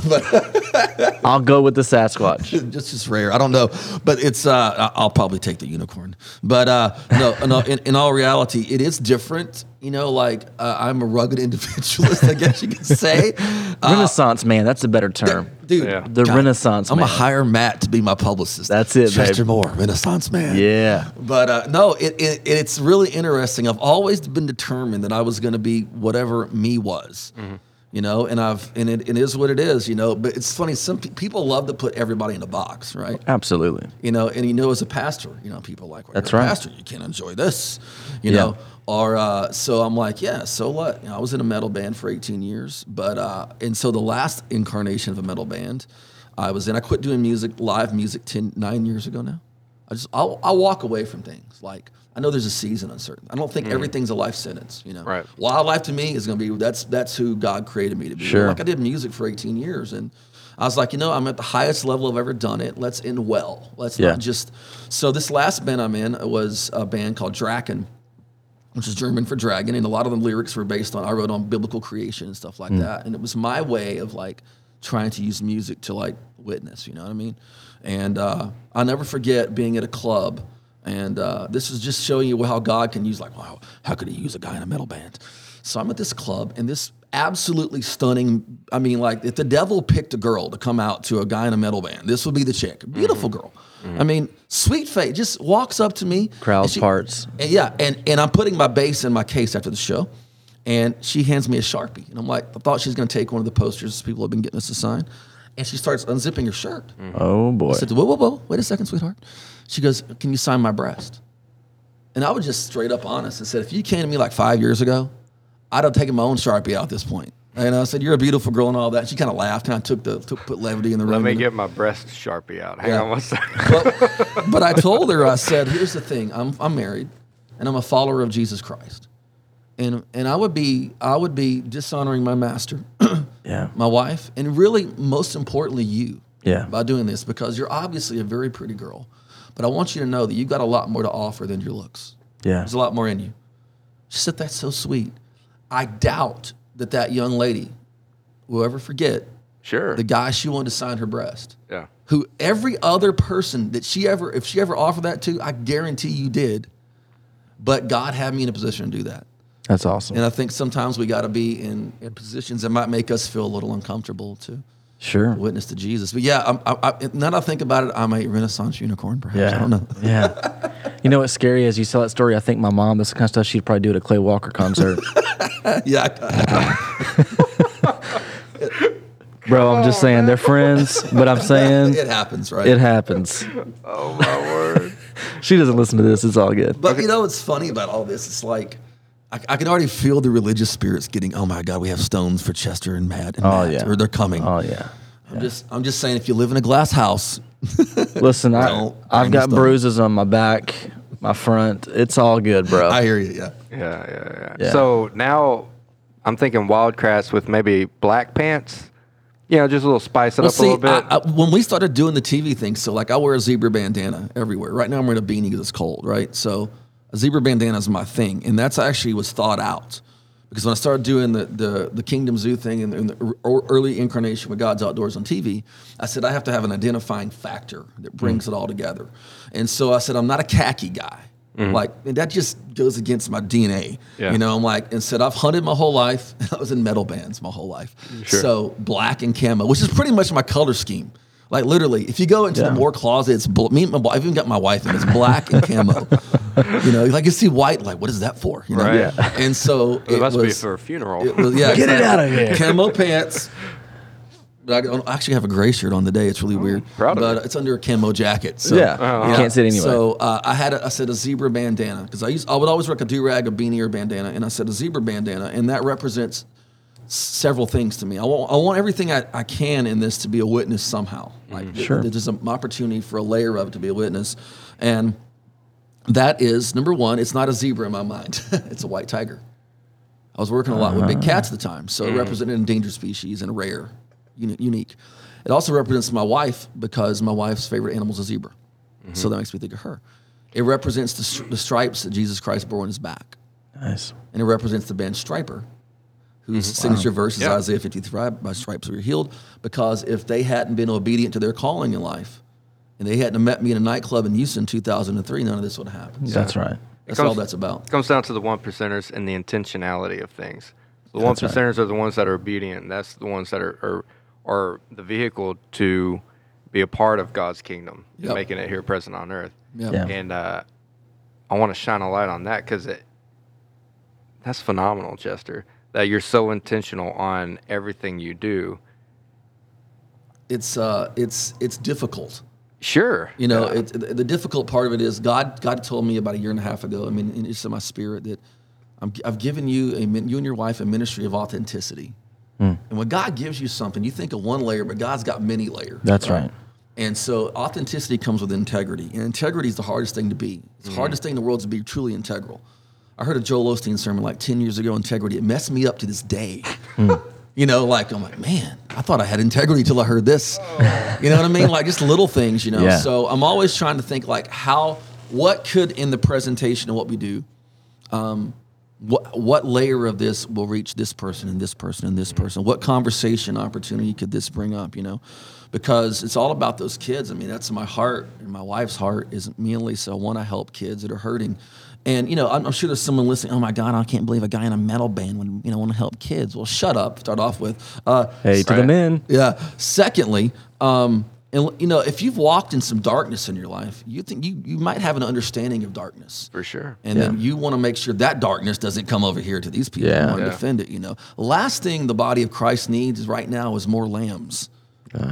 But
I'll go with the Sasquatch. (laughs)
just just rare. I don't know, but it's. Uh, I'll probably take the unicorn. But uh, no, no. In, in all reality, it is different you know, like uh, I'm a rugged (laughs) individualist, I guess you could say. Uh, (laughs)
Renaissance man, that's a better term.
dude,
Yeah.
The Renaissance
I'm
man.
gonna hire Matt to be my publicist.
That's it,
Chester
babe.
Moore, Renaissance man.
Yeah.
But uh, no, it, it it's really interesting. I've always been determined that I was going to be whatever me was, you know. And I've and it, it is what it is, you know. But it's funny. Some pe- people love to put everybody in a box, right?
Absolutely.
You know, and you know, as a pastor, you know, people like, well,
That's
you're a
right.
pastor, you can't enjoy this, you
Yeah.
know. Or uh, so I'm like, yeah, so what? You know, I was in a metal band for 18 years, but uh, and so the last incarnation of a metal band I was in, I quit doing music, live music, 10, nine years ago now. I just I'll, I'll walk away from things like I know there's a season uncertain. I don't think everything's a life sentence. You know,
Right.
Wildlife to me is going to be that's that's who God created me to be.
Sure.
Like I did music for 18 years, and I was like, you know, I'm at the highest level I've ever done it. Let's end well. Let's
Yeah.
not just. So this last band I'm in was a band called Draken, which is German for dragon, and a lot of the lyrics were based on I wrote on biblical creation and stuff like that, and it was my way of like trying to use music to like witness. You know what I mean? And uh, I'll never forget being at a club. And uh, this is just showing you how God can use, like, wow, how could he use a guy in a metal band? So I'm at this club, and this absolutely stunning. I mean, like, if the devil picked a girl to come out to a guy in a metal band, this would be the chick. Beautiful mm-hmm. girl. I mean, sweet face, just walks up to me.
Crowd
and she-
parts.
and yeah, and, and I'm putting my bass in my case after the show. And she hands me a Sharpie. And I'm like, I thought she was going to take one of the posters people have been getting us to sign. And she starts unzipping her shirt. Mm-hmm.
Oh boy.
I said, whoa, whoa, whoa, wait a second, sweetheart. She goes, can you sign my breast? And I was just straight up honest and said, if you came to me like five years ago, I'd have taken my own Sharpie out at this point. And I said, you're a beautiful girl and all that. She kind of laughed, kind of took the, took, put levity in the room.
Let me
And-
get my breast sharpie out. Hang
Yeah.
on one second.
but, (laughs) but I told her, I said, here's the thing. I'm, I'm married and I'm a follower of Jesus Christ. And, and I would be I would be dishonoring my master, (clears throat)
yeah.
my wife, and really most importantly you
Yeah.
by doing this because you're obviously a very pretty girl. But I want you to know that you've got a lot more to offer than your looks.
Yeah.
There's a lot more in you. She said, That's so sweet. I doubt that that young lady will ever forget
Sure.
the guy she wanted to sign her breast
yeah.
who every other person that she ever, if she ever offered that to, I guarantee you did. But God had me in a position to do that.
That's awesome.
And I think sometimes we got to be in, in positions that might make us feel a little uncomfortable to
Sure.
witness to Jesus. But yeah, I'm, I, I, now that I think about it, I'm a Renaissance unicorn, perhaps.
Yeah.
I don't know.
Yeah. You know what's scary is you tell that story. I think my mom, this kind of stuff she'd probably do at a Clay Walker concert. (laughs)
yeah. (laughs)
Bro, I'm just saying they're friends, but I'm (laughs) saying
it happens, right?
it happens.
Oh my word.
She doesn't listen to this. It's all good.
But you know what's funny about all this? It's like I, I can already feel the religious spirits getting. Oh my God, we have stones for Chester and Matt, and
Oh,
Matt,
yeah.
or they're coming.
Oh yeah.
I'm just I'm just saying, if you live in a glass house, (laughs)
Listen, I,
Don't
I've got bruises on my back, my front. It's all good, bro.
I hear you. Yeah.
Yeah, yeah, yeah,
Yeah.
So now I'm thinking Wild Kratts with maybe black pants. You know, just a little spice it
Well,
up a
see,
little bit.
I, I, when we started doing the TV thing, so like I wear a zebra bandana everywhere. Right now, I'm wearing a beanie because it's cold, right? So a zebra bandana is my thing, and that's actually was thought out because when I started doing the the, the Kingdom Zoo thing and, the ear- early incarnation with God's Outdoors on TV, I said I have to have an identifying factor that brings mm. it all together, and so I said I'm not a khaki guy. Mm-hmm. Like and that just goes against my DNA.
Yeah.
You know, I'm like, and said I've hunted my whole life. (laughs) I was in metal bands my whole life.
Sure.
So black and camo, which is pretty much my color scheme. Like literally, if you go into
Yeah.
the more closet, it's bl- me. And my, wi- I've even got my wife in. It's black and camo. (laughs) you know, like you see white, like what is that for? You know?
Right.
Yeah. (laughs)
And so
it,
it
must
was,
be for a funeral.
it was- yeah, (laughs)
Get it
exactly.
out of here.
Camo pants. But I I actually have a gray shirt on today. It's really weird.
Oh, proud of
but
you.
it's under a camo jacket. So,
Yeah. You can't see it anyway.
So uh, I had a, I said a zebra bandana because I used I would always rock a do rag, a beanie, or a bandana, and I said a zebra bandana, and that represents s- several things to me. I want I want everything I, I can in this to be a witness somehow. Mm-hmm. Like th-
Sure.
there's an opportunity for a layer of it to be a witness, and that is number one. It's not a zebra in my mind. (laughs) it's a white tiger. I was working a lot with big ah. cats at the time, so it mm. represented an endangered species and rare, uni- unique. It also represents my wife because my wife's favorite animal is a zebra, mm-hmm. so that makes me think of her. It represents the, the stripes that Jesus Christ bore on his back,
Nice.
and it represents the band Stryper, whose signature verse is
Yeah.
Isaiah 53, by stripes we are healed. Because if they hadn't been obedient to their calling in life, and they hadn't met me in a nightclub in Houston in 2003, none of this would have happened. Yeah.
That's right.
That's
comes-
all that's about.
It comes down to the one percenters and the intentionality of things. The one
That's right.
percenters are the ones that are obedient. That's the ones that are are, are the vehicle to be a part of God's kingdom,
Yep.
making it here present on earth.
Yeah.
Yeah.
And uh, I want to shine a light on that because it that's phenomenal, Chester. That you're so intentional on everything you do.
It's uh, it's it's difficult.
Sure,
You know,
Yeah.
it, the the difficult part of it is God. God told me about a year and a half ago. I mean, it's in my spirit that I'm, I've given you a you and your wife a ministry of authenticity. And when God gives you something, you think of one layer, but God's got many layers.
That's right.
And so authenticity comes with integrity. And integrity is the hardest thing to be. It's the hardest thing in the world to be truly integral. I heard a Joel Osteen sermon like 10 years ago, integrity. It messed me up to this day. You know, like, I'm like, man, I thought I had integrity till I heard this. You know what I mean? Like, just little things, you know?
Yeah.
So I'm always trying to think, like, how, what could in the presentation of what we do, um, what, what layer of this will reach this person and this person and this person? What conversation opportunity could this bring up, you know? Because it's all about those kids. I mean, that's my heart and my wife's heart is me and Lisa I want to help kids that are hurting. And, you know, I'm, I'm sure there's someone listening, oh my God, I can't believe a guy in a metal band would, you know, want to help kids. Well, shut up, start off with. Uh,
Hey, to the men.
yeah. Secondly, um, and you know, if you've walked in some darkness in your life, you think you you might have an understanding of darkness.
for sure.
And then you want to make sure that darkness doesn't come over here to these people.
Yeah.
You want to
Yeah.
defend it, you know. Last thing the body of Christ needs right now is more lambs.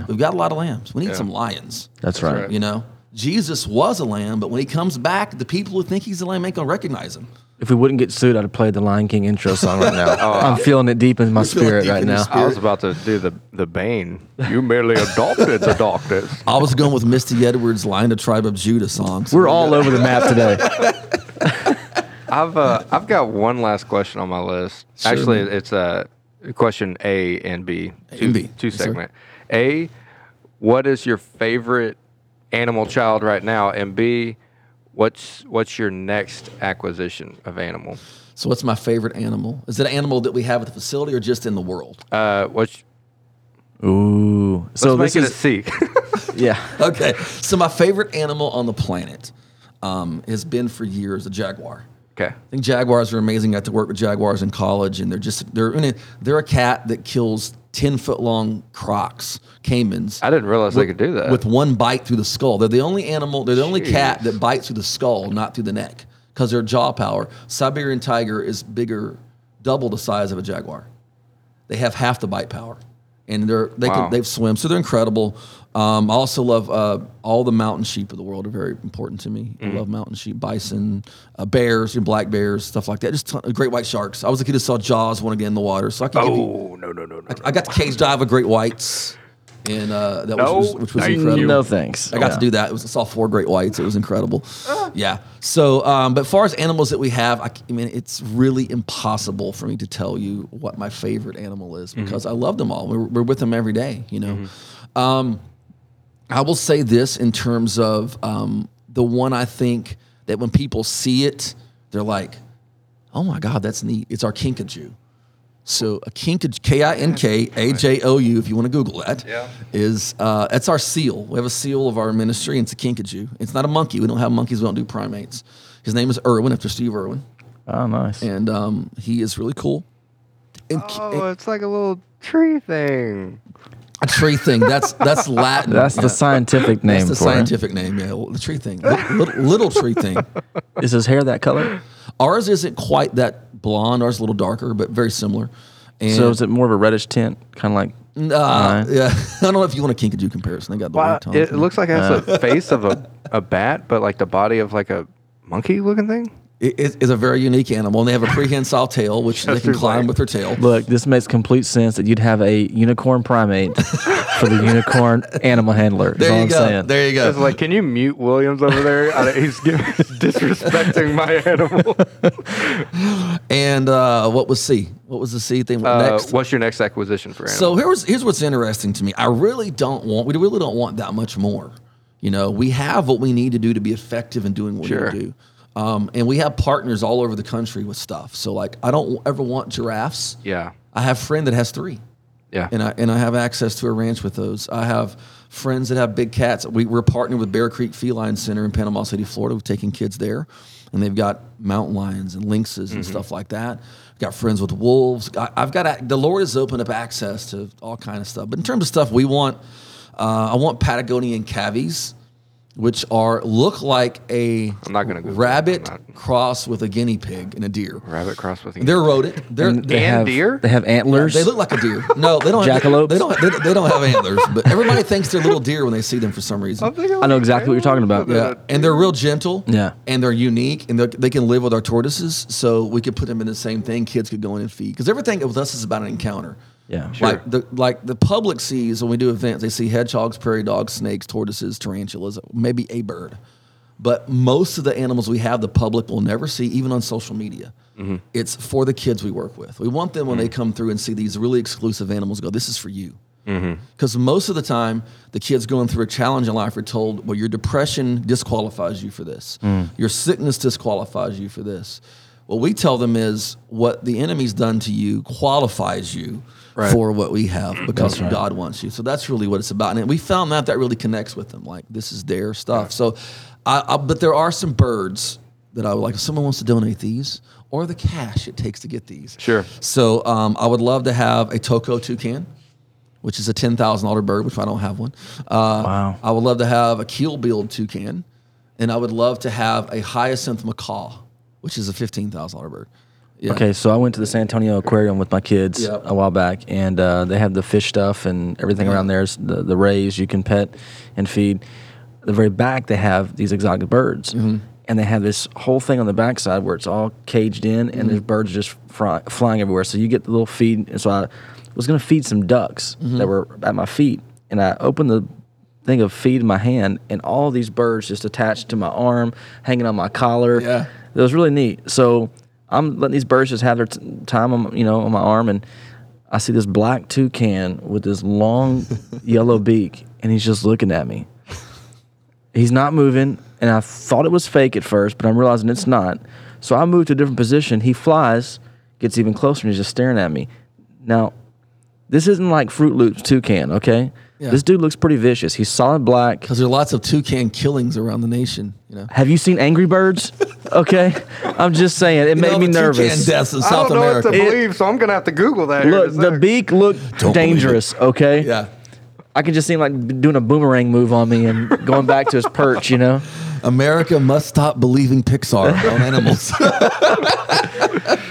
We've got a lot of lambs. We need
Yeah.
some lions.
That's right.
right.
You know, Jesus was a lamb, but when he comes back, the people who think he's a lamb ain't gonna recognize him.
If we wouldn't get sued, I'd have played the Lion King intro song right now. (laughs) I'm feeling it deep in my spirit right now.
spirit.
I was about to do the the Bane. You merely adopted the darkness. (laughs)
I was going with Misty Edwards' "Lion of Tribe of Judah" song. So
We're all over the map today. (laughs)
I've uh, I've got one last question on my list.
Sure,
Actually,
man.
it's a question A and B. Two,
and B.
Two
Yes,
segment. A, what is your favorite animal child right now? And B, what's what's your next acquisition of animal?
So, what's my favorite animal? Is it an animal that we have at the facility or just in the world?
Uh, what's
Ooh.
let's
So
make
this
it
is
a C. (laughs)
yeah. (laughs)
Okay, so my favorite animal on the planet um, has been for years a jaguar.
okay.
I think jaguars are amazing. I got to work with jaguars in college, and they're just they're I mean, they're a cat that kills ten foot long crocs, caimans.
I didn't realize they could do that.
with one bite through the skull. They're the only animal. They're the only cat that bites through the skull, not through the neck, because their jaw power. Siberian tiger is bigger, double the size of a jaguar. They have half the bite power, and they're they
Wow.
can they've swim, so they're incredible. Um, I also love uh, all the mountain sheep of the world are very important to me.
Mm-hmm.
I love mountain sheep, bison, uh, bears, and black bears, stuff like that. Just ton- great white sharks. I was a kid who saw Jaws want to get in the water, so I can give you.
Oh no no no no.
I got to cage dive with great whites, and uh, that
No,
was, which was
thank
incredible.
you.
No thanks.
I got
Yeah.
to do that. It was, I saw four great whites. It was incredible. Yeah. So, um, but as far as animals that we have, I mean, it's really impossible for me to tell you what my favorite animal is because I love them all. We're, we're with them every day, you know. Um, I will say this in terms of um, the one I think that when people see it, they're like, oh my God, that's neat. It's our kinkajou. So a kinkajou, K I N K A J O U, if you want to Google that, is
Yeah.
uh, that's our seal. We have a seal of our ministry, and it's a kinkajou. It's not a monkey. We don't have monkeys. We don't do primates. His name is Irwin, after Steve Irwin,
Oh, nice.
and um, he is really cool. And ki-
Oh, it's like a little tree thing.
a tree thing. That's that's (laughs) Latin.
That's the scientific name
That's the
for
scientific name. Yeah, the tree thing. Little, little, little tree thing. (laughs)
Is his hair that color?
Ours isn't quite that blonde. Ours is a little darker, but very similar. And
So is it more of a reddish tint, kind of like?
uh, yeah, (laughs) I don't know if you want a kinkajou comparison. They got the
Wow,
white tones.
it looks like it has the (laughs) face of a, a bat, but like the body of like a monkey looking thing.
It is is a very unique animal, and they have a prehensile (laughs) tail, which they can climb with their tail.
Look, this makes complete sense that you'd have a unicorn primate for the unicorn animal handler.
There you
I'm
go. There you go.
It's like, can you mute Williams over there? I- He's giving, (laughs) disrespecting my animal. (laughs)
And uh, what was C? What was the C thing? What
Uh,
next?
what's your next acquisition for animal?
So here's here's what's interesting to me. I really don't want. We really don't want that much more. You know, we have what we need to do to be effective in doing what
Sure.
we do. Um, and we have partners all over the country with stuff. So like, I don't ever want giraffes.
yeah.
I have a friend that has three.
Yeah.
And I and I have access to a ranch with those. I have friends that have big cats. We, we're partnered with Bear Creek Feline Center in Panama City, Florida. We've taken kids there, and they've got mountain lions and lynxes and stuff like that. Got friends with wolves. I, I've got the Lord has opened up access to all kind of stuff. But in terms of stuff we want, uh, I want Patagonian cavies, which are look like a
I'm not gonna Google it.
rabbit
I'm not-
cross with a guinea pig and a deer.
Rabbit cross with a guinea.
They're rodent. They're,
And they
they're
have
deer?
They have antlers.
they look like a deer. No, they don't. Have, (laughs)
Jackalopes?
They don't. They, don't- they don't have antlers, but everybody thinks they're little deer when they see them for some reason.
I know exactly what you're talking about.
Yeah, and they're real gentle.
Yeah.
and they're unique, and they're, they can live with our tortoises. So we could put them in the same thing. Kids could go in and feed because everything with us is about an encounter.
Yeah.
Like the like the public sees when we do events, they see hedgehogs, prairie dogs, snakes, tortoises, tarantulas, maybe a bird. But most of the animals we have, the public will never see, even on social media. Mm-hmm. It's for the kids we work with. We want them when they mm-hmm. come through and see these really exclusive animals. Go, this is for you. Mm-hmm. Because most of the time, the kids going through a challenge in life are told, well, your depression disqualifies you for this. Mm. Your sickness disqualifies you for this. What we tell them is what the enemy's done to you qualifies you
Right.
for what we have because God wants you. So that's really what it's about. And we found that that really connects with them. Like this is their stuff. So, I, I, but there are some birds that I would like. If someone wants to donate these or the cash it takes to get these.
Sure.
So um, I would love to have a Toco toucan, which is a ten thousand dollar bird, which I don't have one. Uh,
Wow.
I would love to have a keel-billed toucan, and I would love to have a hyacinth macaw, which is a fifteen thousand dollar bird. Yeah.
Okay, so I went to the San Antonio Aquarium with my kids
Yep.
a while back, and uh, they have the fish stuff and everything around there. is The, the rays you can pet and feed. The very back, they have these exotic birds,
Mm-hmm.
and they have this whole thing on the backside where it's all caged in,
Mm-hmm.
and there's birds just fry, flying everywhere. So you get the little feed. And so I was going to feed some ducks
Mm-hmm.
that were at my feet, and I opened the thing of feed in my hand, and all these birds just attached to my arm, hanging on my collar.
Yeah.
It was really neat. So I'm letting these birds just have their t- time on, you know, on my arm, and I see this black toucan with this long (laughs) yellow beak, and he's just looking at me. He's not moving, and I thought it was fake at first, but I'm realizing it's not. So I move to a different position. He flies, gets even closer, and he's just staring at me. Now, this isn't like Fruit Loops toucan, okay?
Yeah.
This dude looks pretty vicious. He's solid black.
Because there are lots of toucan killings around the nation. You know.
Have you seen Angry Birds? (laughs) Okay, I'm just saying it
You
made
know,
me
the toucan
nervous.
deaths in
I
South
don't know
America.
what to believe, so I'm gonna have to Google that.
Look,
a
the beak looked
Don't
dangerous. Okay,
yeah.
I can just see him like doing a boomerang move on me and going back to his perch. You know,
America must stop believing Pixar (laughs) on animals.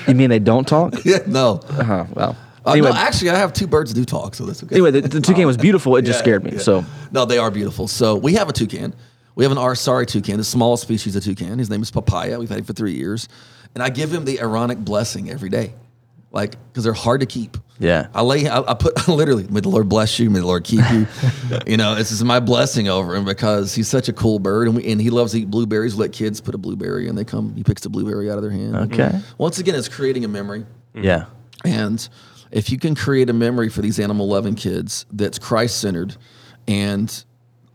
you mean they don't talk? (laughs)
yeah, no.
Uh-huh, well,
Uh,
anyway,
no, actually, I have two birds do talk, so that's okay.
anyway, the, the toucan was (laughs) beautiful. It just
Yeah,
scared me.
yeah.
So
no, they are beautiful. So we have a toucan. We have an Aracari toucan, the smallest species of toucan. His name is Papaya. We've had him for three years, and I give him the ironic blessing every day, like because they're hard to keep.
Yeah.
I lay. I, I put (laughs) literally. May the Lord bless you. May the Lord keep you. (laughs) you know, this is my blessing over him because he's such a cool bird, and we, and he loves to eat blueberries. We let kids put a blueberry, and they come. He picks the blueberry out of their hand.
Okay. Mm-hmm.
Once again, it's creating a memory.
yeah,
And if you can create a memory for these animal loving kids that's Christ centered, and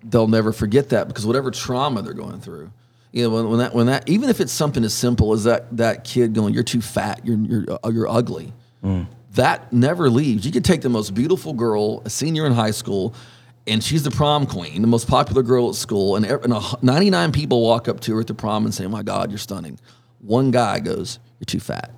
they'll never forget that because whatever trauma they're going through, you know, when, when that when that even if it's something as simple as that that kid going, "You're too fat, you're you're uh, you're ugly," that never leaves. You could take the most beautiful girl, a senior in high school. And she's the prom queen, the most popular girl at school. And, and 99 people walk up to her at the prom and say, My God, you're stunning. One guy goes, You're too fat.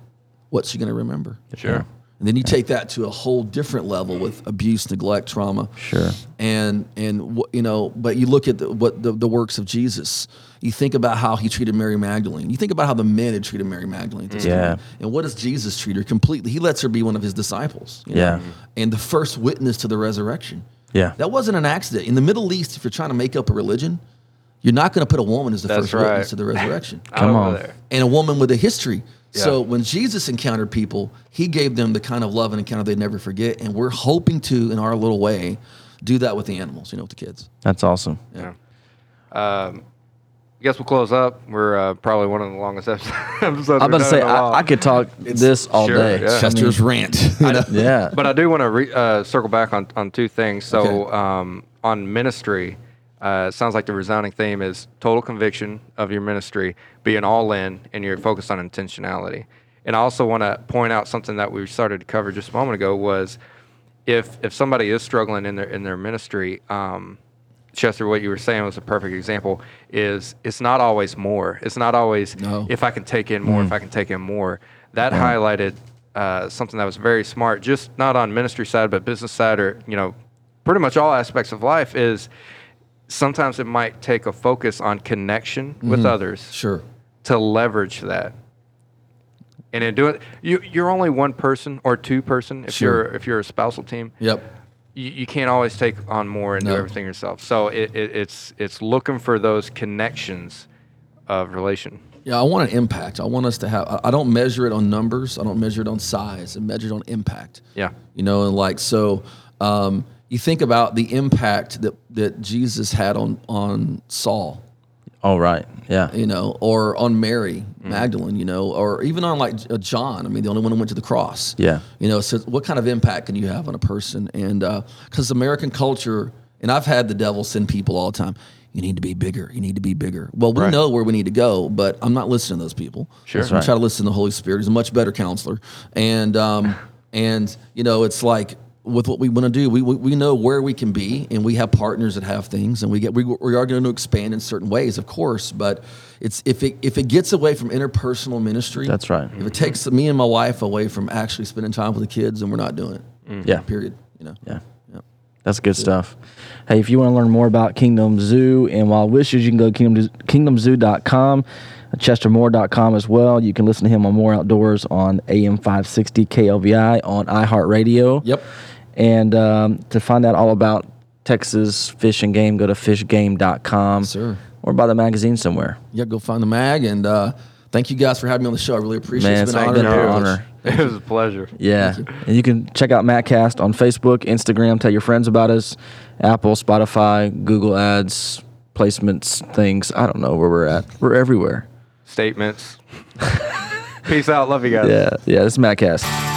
What's she going to remember?
Sure.
And then you take that to a whole different level with abuse, neglect, trauma.
Sure.
And and you know, but you look at the, what the, the works of Jesus. You think about how he treated Mary Magdalene. You think about how the men had treated Mary Magdalene. At this
Yeah.
time. And what does Jesus treat her completely? He lets her be one of his disciples. you know,
Yeah.
And the first witness to the resurrection.
yeah,
That wasn't an accident. In the Middle East, if you're trying to make up a religion, you're not going to put a woman as the
That's
first
right.
witness to the resurrection
Come on.
there.
and a woman with a history. So when Jesus encountered people, he gave them the kind of love and encounter they'd never forget. And we're hoping to, in our little way, do that with the animals, you know, with the kids.
that's awesome.
Yeah. Um, I guess we'll close up. We're uh, probably one of the longest (laughs) episodes. episodes
I'm about to say
in a while.
I, I could talk this all
Sure,
day.
yeah.
I mean,
Chester's rant. (laughs) you know? (laughs)
yeah,
But I do want to re- uh, circle back on, on two things. So
Okay.
um, on ministry, uh, it sounds like the resounding theme is total conviction of your ministry, being all in, and you're focused on intentionality. And I also want to point out something that we started to cover just a moment ago was if if somebody is struggling in their in their ministry, um, Chester, what you were saying was a perfect example. Is it's not always more. It's not always
No.
if I can take in more, if I can take in more. That highlighted uh, something that was very smart, just not on ministry side, but business side, or you know, pretty much all aspects of life. Is sometimes it might take a focus on connection with others
Sure.
to leverage that. And in doing you, you're only one person or two person if
Sure.
you're if you're a spousal team
Yep.
you, you can't always take on more and do everything yourself. So it, it, it's it's looking for those connections of relation.
Yeah, I want an impact. I want us to have. I- I don't measure it on numbers. I don't measure it on size. I measure it on impact.
Yeah.
You know, and like so, um, you think about the impact that that Jesus had on on Saul.
Oh, right. Yeah.
you know, or on Mary
Mm.
Magdalene, you know, or even on like uh, John. I mean, the only one who went to the cross.
Yeah.
You know, so what kind of impact can you have on a person? And because American culture, and I've had the devil send people all the time. You need to be bigger. You need to be bigger. Well, we
Right.
know where we need to go, but I'm not listening to those people.
Sure.
I'm
right.
trying to listen to the Holy Spirit. He's a much better counselor. And um, and you know, it's like with what we want to do, we, we we know where we can be, and we have partners that have things, and we get we, we are going to expand in certain ways, of course. But it's if it if it gets away from interpersonal ministry,
That's right.
If it takes me and my wife away from actually spending time with the kids, then we're not doing it. Mm.
Yeah.
Period. You know.
Yeah.
Yeah.
That's good stuff. Hey, if you want to learn more about Kingdom Zoo and Wild Wishes, you can go to kingdom, kingdomzoo.com, chestermoore.com as well. You can listen to him on Moore Outdoors on AM 560 KLVI on iHeartRadio.
Yep.
And um, to find out all about Texas Fish and Game, go to fishgame.com
Sir.
or buy the magazine somewhere.
Yeah. Go find the mag, and uh, thank you guys for having me on the show. I really appreciate
Man,
it. It's
it's
been
been
an honor.
an honor. (laughs)
It was a pleasure.
Yeah. And you can check out Mattcast on Facebook, Instagram, tell your friends about us, Apple, Spotify, Google Ads, placements, things. I don't know where we're at. We're everywhere.
Statements. (laughs) Peace out. Love you guys.
Yeah. Yeah. This is Mattcast.